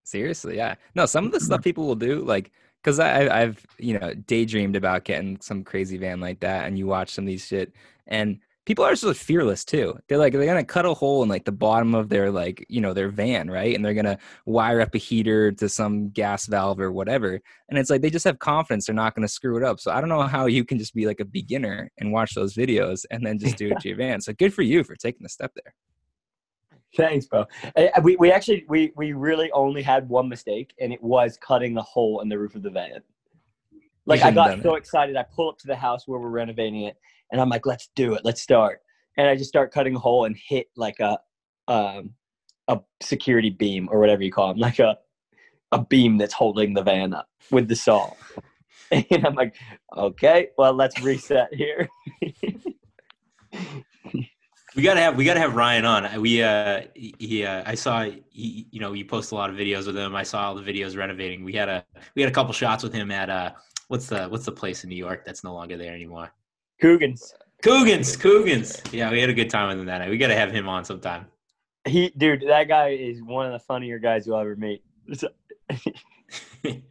Seriously, yeah. No, some of the stuff mm-hmm. people will do, like, because I I've you know daydreamed about getting some crazy van like that, and you watch some of these shit, and people are sort of fearless too. They're like they're gonna cut a hole in like the bottom of their like you know their van, right? And they're gonna wire up a heater to some gas valve or whatever, and it's like they just have confidence they're not gonna screw it up. So I don't know how you can just be like a beginner and watch those videos and then just do it to your van. So good for you for taking the step there. Thanks, bro. Uh, We we actually we we really only had one mistake, and it was cutting the hole in the roof of the van. Like I got so excited, I pull up to the house where we're renovating it, and I'm like, "Let's do it, let's start." And I just start cutting a hole and hit like a um a security beam or whatever you call them, like a a beam that's holding the van up with the saw. And I'm like, "Okay, well, let's reset here." We gotta have we gotta have Ryan on. I- We uh he- he uh, I saw he you know you post a lot of videos with him. I saw all the videos renovating. We had a we had a couple shots with him at uh what's the what's the place in New York that's no longer there anymore? Coogan's. Coogan's, Coogan's. Yeah, we had a good time with him that night. We gotta have him on sometime. He, dude, that guy is one of the funnier guys you'll ever meet.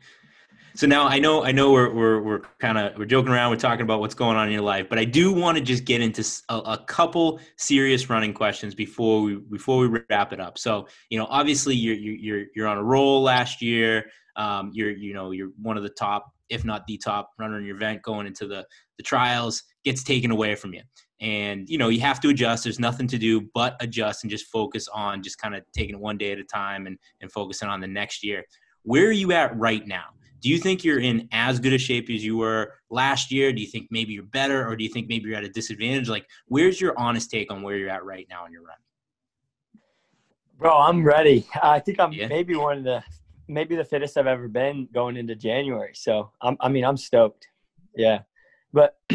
So- now I know I know we're we're we're kind of we're joking around. We're talking about what's going on in your life, but I do want to just get into a couple serious running questions before we before we wrap it up. So you know, obviously you're you're you're, you're on a roll last year. Um, you're you know you're one of the top, if not the top runner in your event going into the the trials. Gets taken away from you, and you know you have to adjust. There's nothing to do but adjust and just focus on just kind of taking it one day at a time and and focusing on the next year. Where are you at right now? Do you think you're in as good a shape as you were last year? Do you think maybe you're better, or do you think maybe you're at a disadvantage? Like, where's your honest take on where you're at right now in your run? Bro, I'm ready. I think I'm Yeah. maybe one of the maybe the fittest I've ever been going into January. So I'm I mean I'm stoked. Yeah. But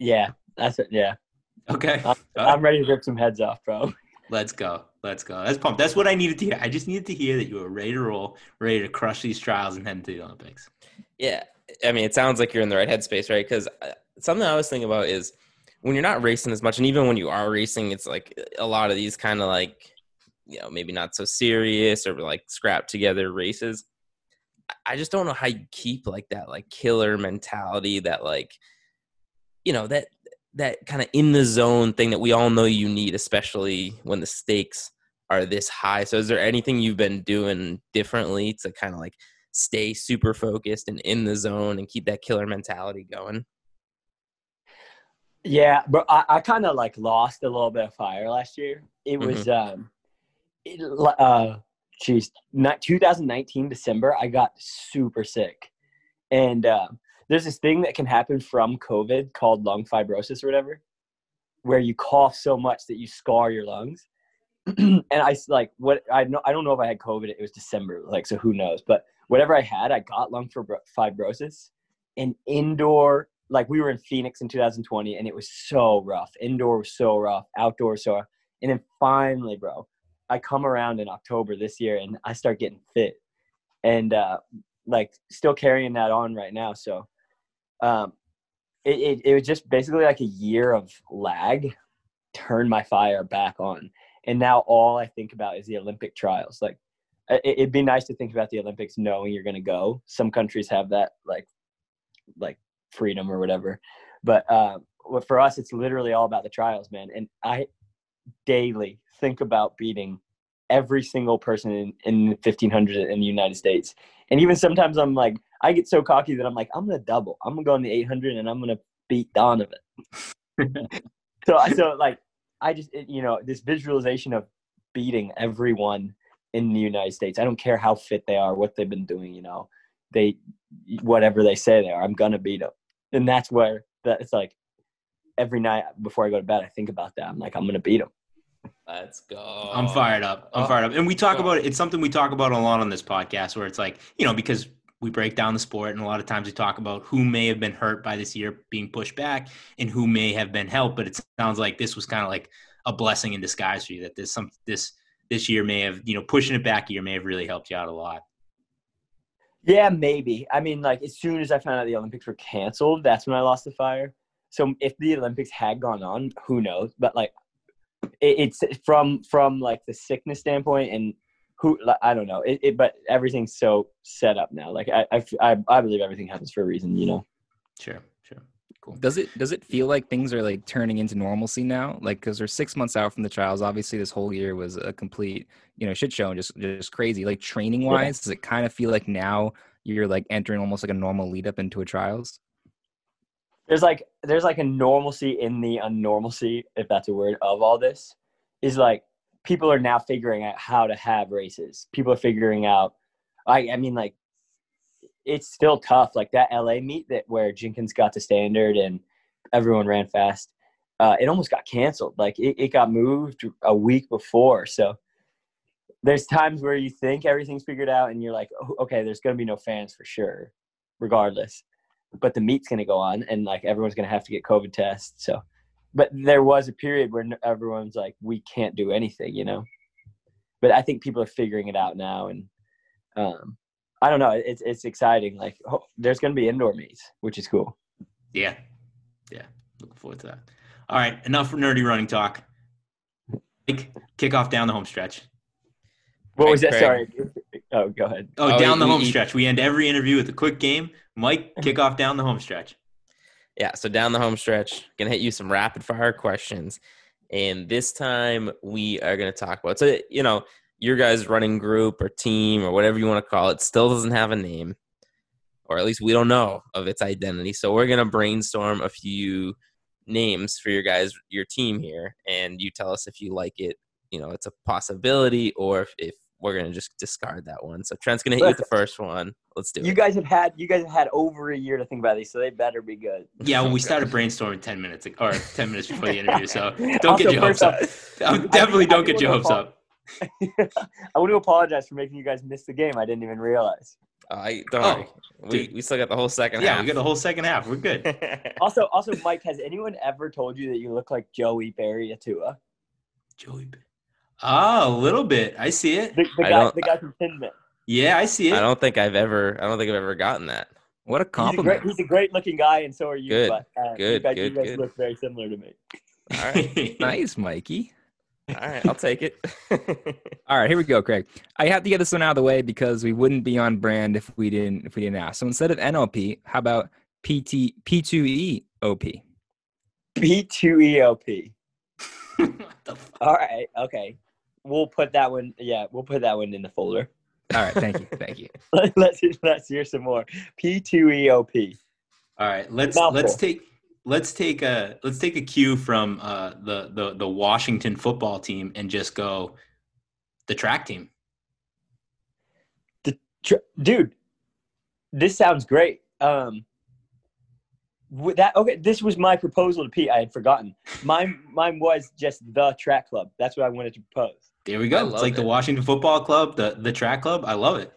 yeah, that's it. Yeah. Okay, uh, I'm ready to rip some heads off, bro. let's go, let's go. That's pumped. That's what I needed to hear. I just needed to hear that you were ready to roll, ready to crush these trials and head into the Olympics. Yeah, I mean, it sounds like you're in the right headspace, right? Because uh, something I was thinking about is when you're not racing as much, and even when you are racing, it's like a lot of these kind of like, you know, maybe not so serious or like scrap together races. I just don't know how you keep like that like killer mentality, that like, you know, that that kind of in the zone thing that we all know you need, especially when the stakes are this high. So, is there anything you've been doing differently to kind of like stay super focused and in the zone and keep that killer mentality going? Yeah, but I, I kind of like lost a little bit of fire last year. It was um, it, uh, geez, not 2019 December. I got super sick, and um, there's this thing that can happen from COVID called lung fibrosis or whatever, where you cough so much that you scar your lungs. and I like what I know. I don't know if I had COVID. It was December, like so. Who knows? But whatever I had, I got lung fibrosis, and indoor like we were in Phoenix in 2020 and it was so rough. Indoor was so rough, outdoor was so rough. And then finally, bro, I come around in October this year and I start getting fit. And uh like still carrying that on right now. So um it, it, it was just basically like a year of lag turned my fire back on. And now all I think about is the Olympic trials. Like it, it'd be nice to think about the Olympics knowing you're gonna go. Some countries have that like like freedom or whatever. But uh, for us, it's literally all about the trials, man. And I daily think about beating every single person in, in 1500 in the United States. And even sometimes I'm like, I get so cocky that I'm like, I'm to double. I'm to go in the 800 and I'm to beat Donavan. so, I so like, I just, it, you know, this visualization of beating everyone in the United States. I don't care how fit they are, what they've been doing, you know, they, whatever they say they are, I'm to beat them and that's where that it's like every night before I go to bed, I think about that. I'm like, I'm gonna beat him. Let's go. I'm fired up. I'm Oh, fired up. And we talk God. about it. It's something we talk about a lot on this podcast where it's like, you know, because we break down the sport and a lot of times we talk about who may have been hurt by this year being pushed back and who may have been helped. But it sounds like this was kind of like a blessing in disguise for you that this some this this year may have, you know, pushing it back a year may have really helped you out a lot. Yeah, maybe. I mean, like as soon as I found out the Olympics were canceled, that's when I lost the fire. So if the Olympics had gone on, who knows? But like, it, it's from from like the sickness standpoint and who like, I don't know. It, it but everything's so set up now. Like I, I I I believe everything happens for a reason. You know. Sure, sure. Cool. Does it does it feel like things are like turning into normalcy now? Like because we're six months out from the trials. Obviously, this whole year was a complete you know shit show and just just crazy. Like training wise, does it kind of feel like now you're like entering almost like a normal lead up into a trials? There's like there's like a normalcy in the unnormalcy, if that's a word, of all this. is like people are now figuring out how to have races. People are figuring out. I I mean like it's still tough. Like that LA meet that where Jenkins got the standard and everyone ran fast. Uh, it almost got canceled. Like it, it got moved a week before. So there's times where you think everything's figured out and you're like, oh, okay, there's gonna be no fans for sure, regardless. But the meet's gonna go on and like everyone's gonna have to get COVID tests. So, but there was a period where everyone's like, we can't do anything, you know. But I think people are figuring it out now, and um, I don't know. It's it's exciting. Like oh, there's gonna be indoor meets, which is cool. Yeah. Yeah. Looking forward to that. All right. Enough nerdy running talk. Mike, kick off down the home stretch. What Right, was that? Craig. Sorry. Oh, go ahead. Oh, Oh, down the we- home we- stretch. We end every interview with a quick game. Mike, kick off down the home stretch. Yeah, so down the home stretch, gonna hit you some rapid fire questions, and this time we are gonna talk about so you know your guys' running group or team or whatever you want to call it still doesn't have a name, or at least we don't know of its identity. So we're gonna brainstorm a few names for your guys, your team here, and you tell us if you like it. You know, it's a possibility, or if, if we're gonna just discard that one. So Trent's gonna hit you with the first one. Let's do You it. You guys have had you guys have had over a year to think about these, so they better be good. Yeah, well, we started brainstorming 10 minutes ag- or 10 minutes before the interview. So don't Also, get your hopes first up. Um, Definitely I don't do get your wanna hopes up. I want to apologize for making you guys miss the game. I didn't even realize. I don't Oh, worry. We, we still got the whole second Yeah, half. we got the whole second half. We're good. Also, also, Mike, has anyone ever told you that you look like Joey Berriatua? Joey. B- Ah, a little bit. I see it. The, the I guy, don't- the guy from Tinman. Yeah, I see it. I don't think I've ever. I don't think I've ever gotten that. What a He's a great, compliment. he's a great looking guy, and so are you. Good, but, uh, you good, guys, good, you guys good. look very similar to me. All right, nice, Mikey. all right, I'll take it. All right, here we go, Craig. I have to get this one out of the way because we wouldn't be on brand if we didn't if we didn't ask. So instead of NLP, how about PT P2E OP? B two EOP. what the fuck? All right, okay. We'll put that one. Yeah, we'll put that one in the folder. All right, thank you, thank you. let's let's hear some more. P two EOP. All right, let's Mouthful. let's take let's take a let's take a cue from uh, the the the Washington football team and just go the track team. Tr- dude this sounds great um with that okay this was my proposal to pete i had forgotten mine mine was just the track club that's what i wanted to propose There we go. It's love like the. Washington Football Club, the the track club. I love it.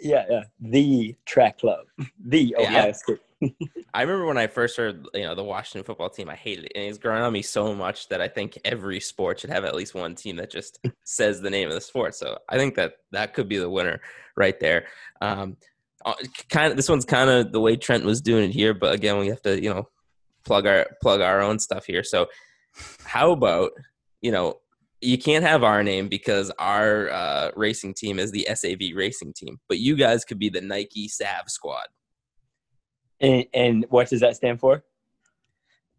yeah yeah the track club the Yeah. ohio state I remember when I first heard, you know, the Washington football team. I hated it, and it's grown on me so much that I think every sport should have at least one team that just says the name of the sport. So I think that that could be the winner right there. Um, kind of, this one's kind of the way Trent was doing it here, but again, we have to, you know, plug our plug our own stuff here. So, how about, you know, you can't have our name because our uh, racing team is the SAV racing team, but you guys could be the Nike Sav squad. and, and what does that stand for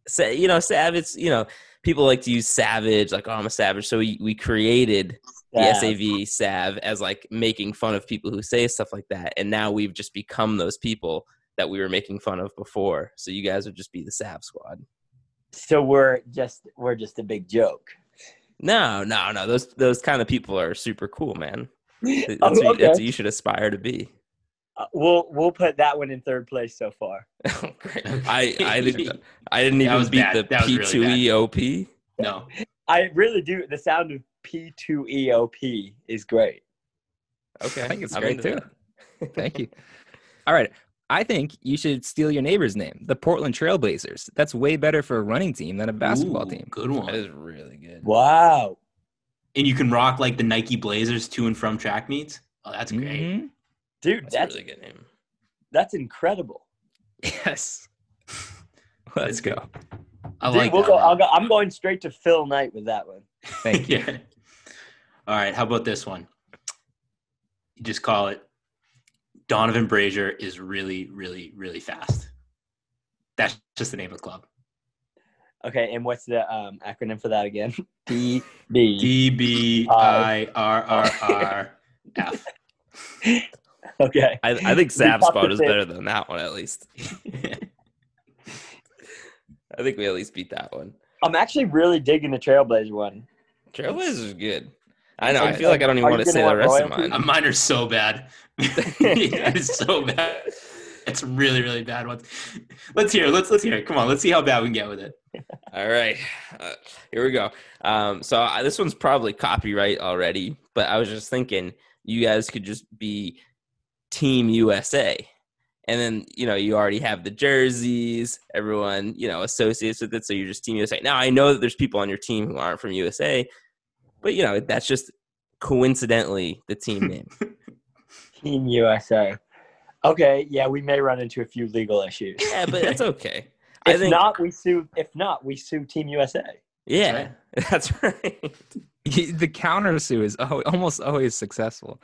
Sa- you know, Sav. savage. You know, people like to use savage, like oh, I'm a savage. So we, we created the SAV Sav as like making fun of people who say stuff like that, and now we've just become those people that we were making fun of before. So you guys would just be the Sav Squad. so we're just we're just a big joke No, no, no. Those those kind of people are super cool, man. That's, Oh, what, you- that's what you should aspire to be. Uh, we'll we'll put that one in third place so far Great. I I didn't I didn't even beat bad. the P two E O P. No, i really do the sound of p2eop is great Okay, I think it's I'm great too. Thank you. All right. I think you should steal your neighbor's name, the Portland Trailblazers. That's way better for a running team than a basketball Ooh, team. Good one. is really good. wow And you can rock like the Nike Blazers to and from track meets. Oh, that's great. Mhm. dude That's, that's a really good name. that's incredible Yes. Let's go. I Dude, like we'll that. Go, I'll go, I'm going straight to Phil Knight with that one. Thank you. yeah. All right. How about this one? You just call it Donavan Brazier is really, really, really fast. That's just the name of the club. Okay, and what's the um, acronym for that again? D B. D B I R R R F. Okay. I, I think Sav tough Squad to is better than that one at least. I think we at least beat that one. I'm actually really digging the Trailblazer one. Trailblazers is good. I know. I feel like I don't even want to say the want rest of mine. Uh, Mine are so bad. it's so bad. It's really, really bad ones. Let's hear. it. Let's let's hear. it. Come on. Let's see how bad we can get with it. All right, uh, here we go. Um, so I, this one's probably copyright already, but I was just thinking you guys could just be Team USA, and then you know you already have the jerseys. Everyone you know associates with it, so you're just Team USA. Now I know that there's people on your team who aren't from USA, but you know that's just coincidentally the team name. Team USA. Okay, yeah, we may run into a few legal issues. yeah, but that's okay. I If think not, we sue. If not, we sue Team USA. yeah, that's right. the counter sue is almost always successful.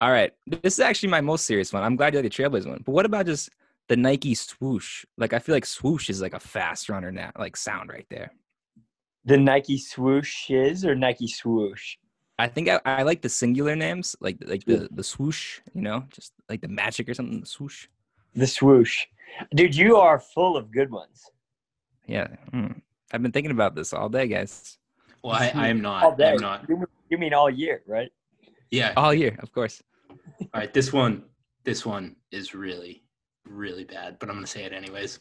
All right, this is actually my most serious one. I'm glad you like the Trailblazers one. But what about just the Nike swoosh? Like I feel like swoosh is like a fast runner now, like sound right there. The Nike swoosh is or Nike swoosh? I think I, I like the singular names, like like the the swoosh, you know, just like the magic or something. The swoosh. The swoosh. Dude, you are full of good ones. Yeah, mm. I've been thinking about this all day, guys. Well, I, I am not. All not. day. I'm not. You, you mean all year, right? Yeah. All year, of course. All right. This one. This one is really, really bad. But I'm gonna say it anyways.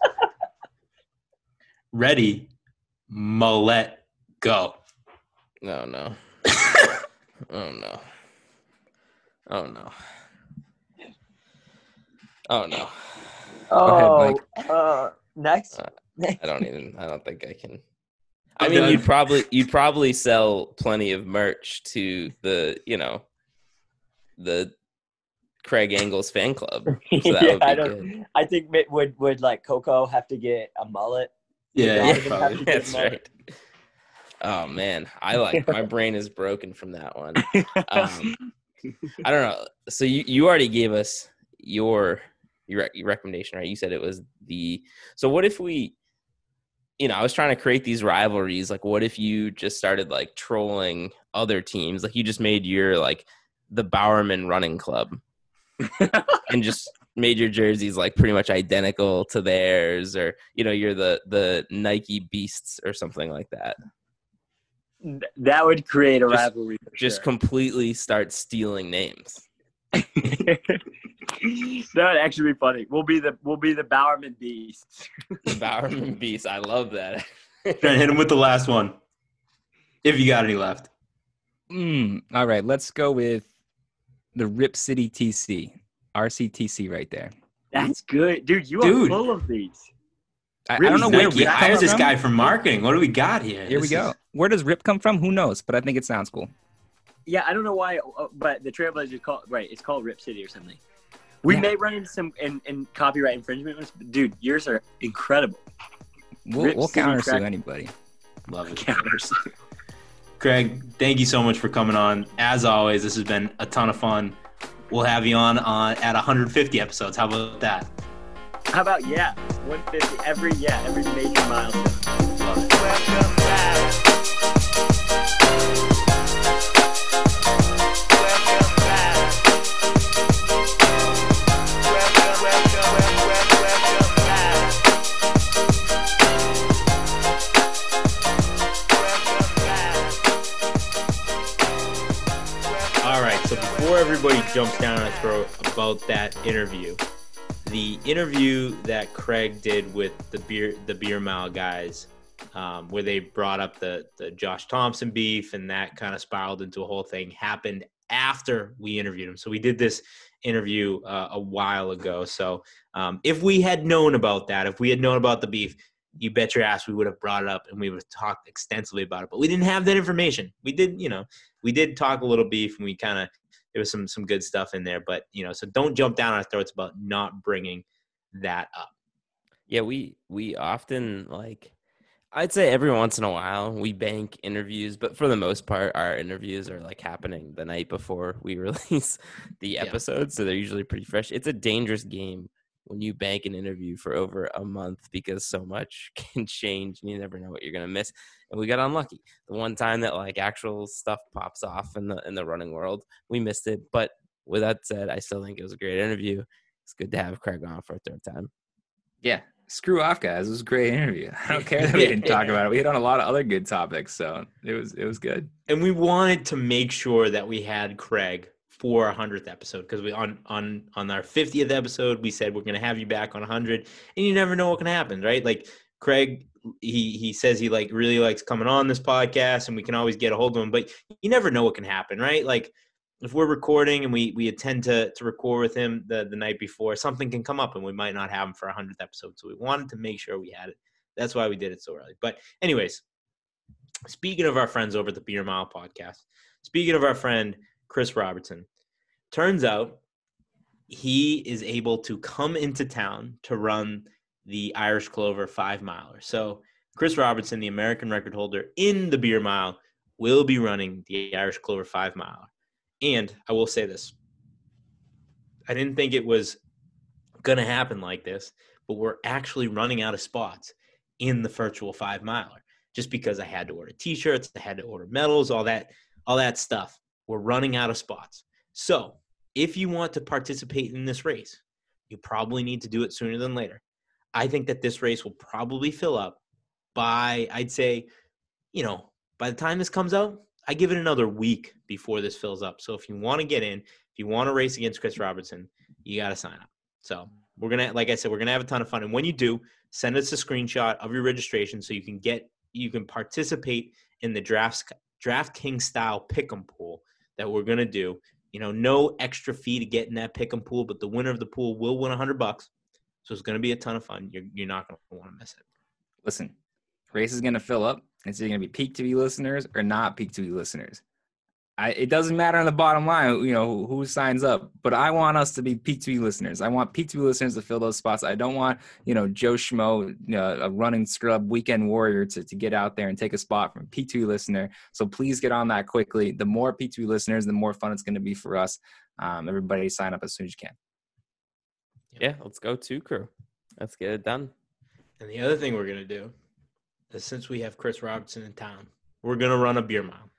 Ready, mullet, go. No, no. oh no. Oh no. Oh no. Oh, Mike. uh, next. Uh, I don't even. I don't think I can. I mean, you'd probably you'd probably sell plenty of merch to the you know the Craig Engels fan club. So yeah, I don't. good. I think would would like Coco have to get a mullet? Yeah. Yeah, yeah, even probably. have to get That's right. Oh man, I like my brain is broken from that one. Um, I don't know. So you you already gave us your your, your recommendation, right? You said it was the. So what if we, you know, I was trying to create these rivalries. Like, what if you just started like trolling other teams? Like, you just made your like the Bowerman Running Club, and just made your jerseys like pretty much identical to theirs, or you know, you're the the Nike Beasts or something like that. that would create a Just- rivalry. Just sure. completely start stealing names. that would actually be funny. We'll be the we'll be the Bowerman Beasts. The Bowerman Beasts. I love that. Trying to hit him with the last one. If you got any left. Mm, all right, let's go with the Rip City TC, RCTC right there. That's good, dude. You Dude. are full of these. I, I don't know where Nike Rip hired this guy from marketing. What do we got here? Here we go. is- Where does Rip come from? Who knows? But I think it sounds cool. Yeah, I don't know why, uh, but the Trailblazers call right. It's called Rip City or something. We Yeah. may run into some in, in copyright infringement, ones, but dude, yours are incredible. We'll, Rip we'll counter sue anybody. Love it. Counters. Craig, thank you so much for coming on. As always, this has been a ton of fun. We'll have you on uh, at 150 episodes. How about that? How about yeah, 150 every yeah every major milestone. Love it. Jumps down our throat about that interview, the interview that Craig did with the beer the beer mile guys, um, where they brought up the the Josh Thompson beef and that kind of spiraled into a whole thing, happened after we interviewed him. So we did this interview uh, a while ago. So um, if we had known about that, if we had known about the beef, you bet your ass we would have brought it up and we would have talked extensively about it. But we didn't have that information. We did, you know, we did talk a little beef and we kind of there was some some good stuff in there. But you know, so don't jump down our throats about not bringing that up. Yeah, we we often like I'd say every once in a while we bank interviews, but for the most part our interviews are like happening the night before we release the Yeah. episode, so they're usually pretty fresh. It's a dangerous game when you bank an interview for over a month because so much can change and you never know what you're going to miss. And we got unlucky. The one time that like actual stuff pops off in the in the running world, we missed it, but with that said, I still think it was a great interview. It's good to have Craig on for a third time. Yeah, screw off, guys. It was a great interview. I don't care that we didn't talk about it. We hit on a lot of other good topics, so it was it was good. and we wanted to make sure that we had Craig for our hundredth episode because we on on on our fiftieth episode we said we're to have you back on hundred, and you never know what can happen, right? Like Craig, he he says he like really likes coming on this podcast, and we can always get a hold of him, but you never know what can happen, right? Like if we're recording and we we intend to to record with him the the night before, something can come up and we might not have him for a hundredth episode, so we wanted to make sure we had it. That's why we did it so early. But anyways, speaking of our friends over at the Beer Mile podcast, speaking of our friend Chris Robertson, turns out he is able to come into town to run the Irish Clover five miler. So Chris Robertson, the American record holder in the Beer Mile, will be running the Irish Clover five miler. And I will say this. I didn't think it was going to happen like this, but we're actually running out of spots in the virtual five miler just because I had to order t-shirts, I had to order medals, all that, all that stuff. We're running out of spots. So if you want to participate in this race, you probably need to do it sooner than later. I think that this race will probably fill up by, I'd say, you know, by the time this comes out, I give it another week before this fills up. So if you want to get in, if you want to race against Chris Robertson, you got to sign up. So we're gonna, like I said, we're gonna have a ton of fun. And when you do, send us a screenshot of your registration so you can get, you can participate in the draft DraftKings style pick'em pool that we're gonna do. You know, no extra fee to get in that pick and pool, but the winner of the pool will win a hundred bucks. So it's gonna be a ton of fun. You're you're not gonna want to miss it. Listen, race is gonna fill up. It's either gonna be peak TV listeners or not peak TV listeners. I, it doesn't matter on the bottom line, you know, who, who signs up, but I want us to be peak TV listeners. I want peak TV listeners to fill those spots. I don't want, you know, Joe Schmo, you know, a running scrub weekend warrior to, to get out there and take a spot from a peak TV listener. So please get on that quickly. The more peak TV listeners, the more fun it's going to be for us. Um, everybody sign up as soon as you can. Yeah, let's go to crew. Let's get it done. And the other thing we're gonna do is since we have Chris Robertson in town, we're gonna run a beer mile.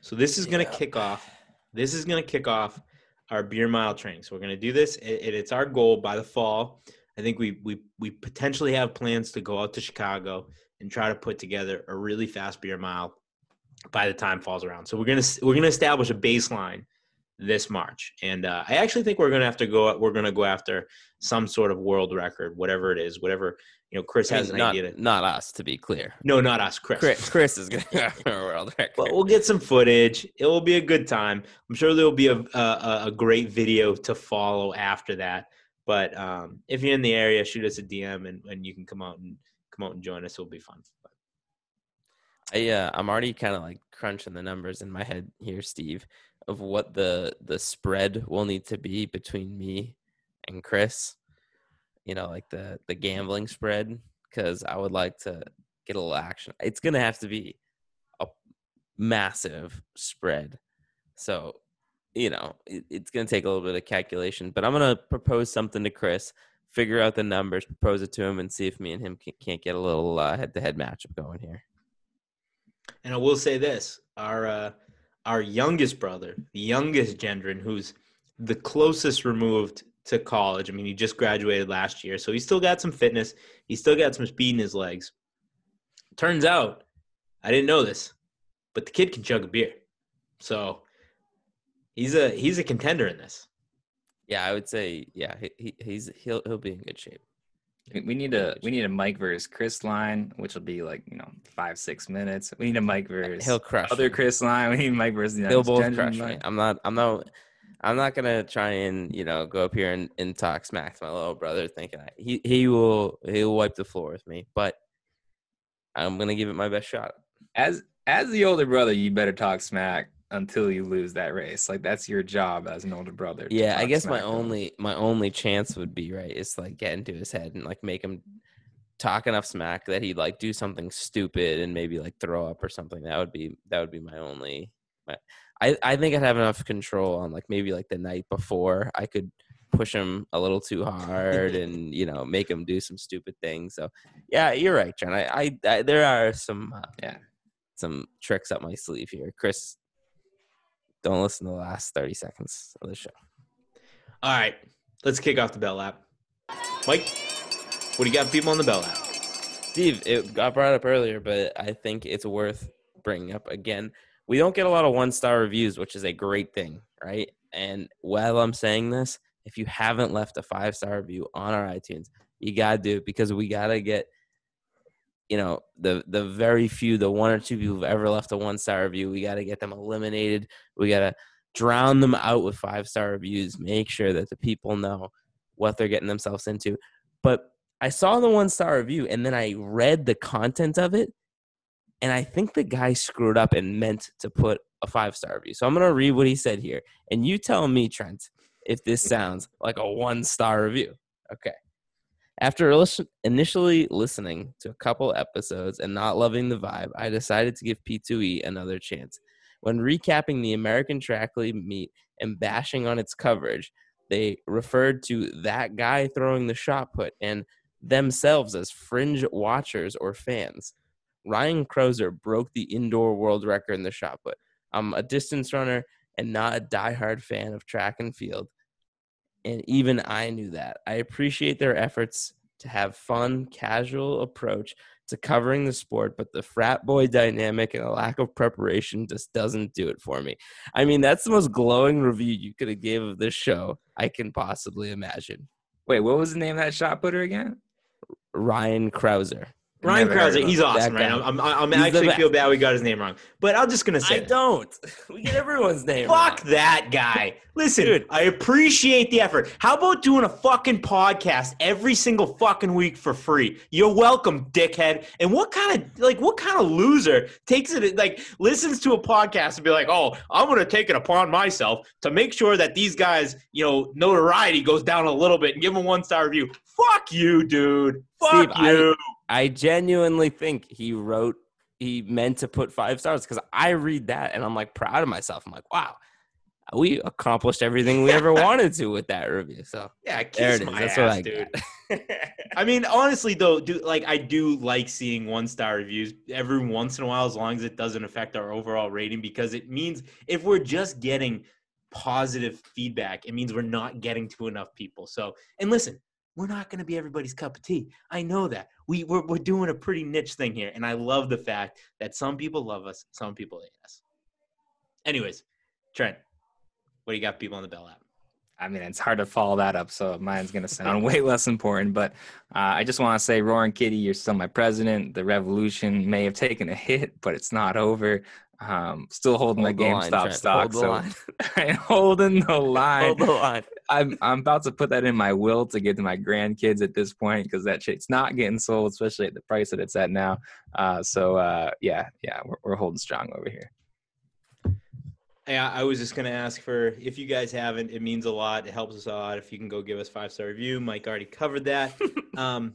So this is gonna Yeah. kick off. This is gonna kick off our beer mile training. So we're gonna do this. It- it's our goal by the fall. I think we we we potentially have plans to go out to Chicago and try to put together a really fast beer mile by the time falls around. So we're gonna we're gonna establish a baseline this March, and uh, I actually think we're gonna have to go. We're gonna go after some sort of world record, whatever it is, whatever you know. Chris I has an not, idea. To, not us, to be clear. no, not us, Chris. Chris, Chris is going to have a world record. But we'll get some footage. It will be a good time. I'm sure there will be a a, a great video to follow after that. But um, if you're in the area, shoot us a DM and, and you can come out and come out and join us. It'll be fun. I uh, I'm already kind of like crunching the numbers in my head here, Steve, of what the the spread will need to be between me and Chris. You know, like the the gambling spread, because I would like to get a little action. It's gonna have to be a massive spread, so you know it, it's gonna take a little bit of calculation. But I'm gonna propose something to Chris, figure out the numbers, propose it to him, and see if me and him can, can't get a little uh, head-to-head matchup going here. And I will say this: our uh, our youngest brother, the youngest Gendron, who's the closest removed to college. I mean, he just graduated last year, so he's still got some fitness. He's still got some speed in his legs. Turns out, I didn't know this, but the kid can chug a beer, so he's a he's a contender in this. Yeah, I would say yeah, he, he he's he'll he'll be in good shape. We- We need a we need a Mike versus Chris line, which will be like you know five six minutes. We need a Mike versus He'll crush. other me. Chris line. We need Mike versus the He'll both gen crush me. line. I'm not. I'm not. I'm not gonna try and you know go up here and, and talk smack to my little brother, thinking I, he he will he will wipe the floor with me. But I'm gonna give it my best shot. As as the older brother, you better talk smack until you lose that race. Like that's your job as an older brother. Yeah, I guess my only my only chance would be right is to, like get into his head and like make him talk enough smack that he'd like do something stupid and maybe like throw up or something. That would be that would be my only. My, I I think I'd have enough control on like maybe like the night before I could push him a little too hard and you know make him do some stupid things. So yeah, you're right, John. I I, I there are some uh, Yeah. some tricks up my sleeve here, Chris. Don't listen to the last thirty seconds of the show. All right, let's kick off the bell lap. Mike, What do you got, people on the bell lap? Steve, it got brought up earlier, but I think it's worth bringing up again. We don't get a lot of one star reviews, which is a great thing, right? And while I'm saying this, if you haven't left a five star review on our iTunes, you gotta do it because we gotta get, you know, the the very few, the one or two people who've ever left a one star review, we gotta get them eliminated. We gotta drown them out with five star reviews. Make sure that the people know what they're getting themselves into. But I saw the one star review and then I read the content of it, and I think the guy screwed up and meant to put a five star review. So I'm gonna read what he said here, and you tell me, Trent, if this sounds like a one star review. Okay. After initially listening to a couple episodes and not loving the vibe, I decided to give P2E another chance. When recapping the American Track League meet and bashing on its coverage, they referred to that guy throwing the shot put and themselves as fringe watchers or fans. Ryan Crouser broke the indoor world record in the shot put. I'm a distance runner and not a diehard fan of track and field. And even I knew that. I appreciate their efforts to have fun, casual approach to covering the sport, but the frat boy dynamic and a lack of preparation just doesn't do it for me. I mean, that's the most glowing review you could have gave of this show I can possibly imagine. Wait, what was the name of that shot putter again? Ryan Krauser. Ryan Never Krauser, he's awesome, right? I'm, I'm, I'm actually feel bad we got his name wrong, but I'm just gonna say I it. don't. We get everyone's name. Fuck wrong. that guy. Listen, Dude. I appreciate the effort. How about doing a fucking podcast every single fucking week for free? You're welcome, dickhead. And what kind of like what kind of loser takes it like listens to a podcast and be like, "Oh, I'm going to take it upon myself to make sure that these guys, you know, notoriety goes down a little bit and give them a one-star review." Fuck you, dude. Fuck Steve, you. I genuinely think he wrote he meant to put five stars because I read that and I'm like proud of myself. I'm like, wow, we accomplished everything we ever wanted to with that review. So Yeah, there kiss it is. my That's ass, what I dude. got. I mean, honestly, though, do like I do like seeing one star reviews every once in a while, as long as it doesn't affect our overall rating, because it means if we're just getting positive feedback, it means we're not getting to enough people. So, and listen, we're not going to be everybody's cup of tea. I know that we we're, we're doing a pretty niche thing here, and I love the fact that some people love us, some people hate us. Anyways, Trent, what do you got, people on the bell lap? I mean, it's hard to follow that up, so mine's going to sound way less important. But uh, I just want to say, Roaring Kitty, you're still my president. The revolution may have taken a hit, but it's not over. Um, still holding Hold the the line, GameStop Trent. stock. Hold the so line. I'm holding the line. Hold the line. I'm I'm about to put that in my will to give to my grandkids at this point because that shit's not getting sold, especially at the price that it's at now. Uh, so uh, yeah, yeah, we're, we're holding strong over here. Yeah, I was just gonna ask for if you guys haven't, it means a lot. It helps us a lot if you can go give us five star review. Mike already covered that. um,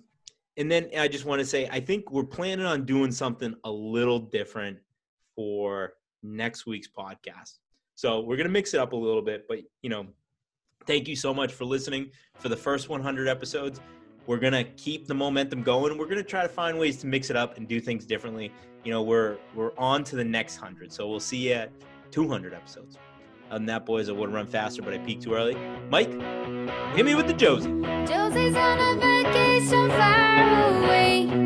and then I just want to say I think we're planning on doing something a little different for next week's podcast. So we're gonna mix it up a little bit, but you know, thank you so much for listening for the first 100 episodes. We're gonna keep the momentum going. We're gonna try to find ways to mix it up and do things differently. You know, we're we're on to the next hundred. So we'll see you at 200 episodes. Than that, boys, I would run faster, but I peaked too early. Mike, hit me with the Josie. Josie's on a vacation far away.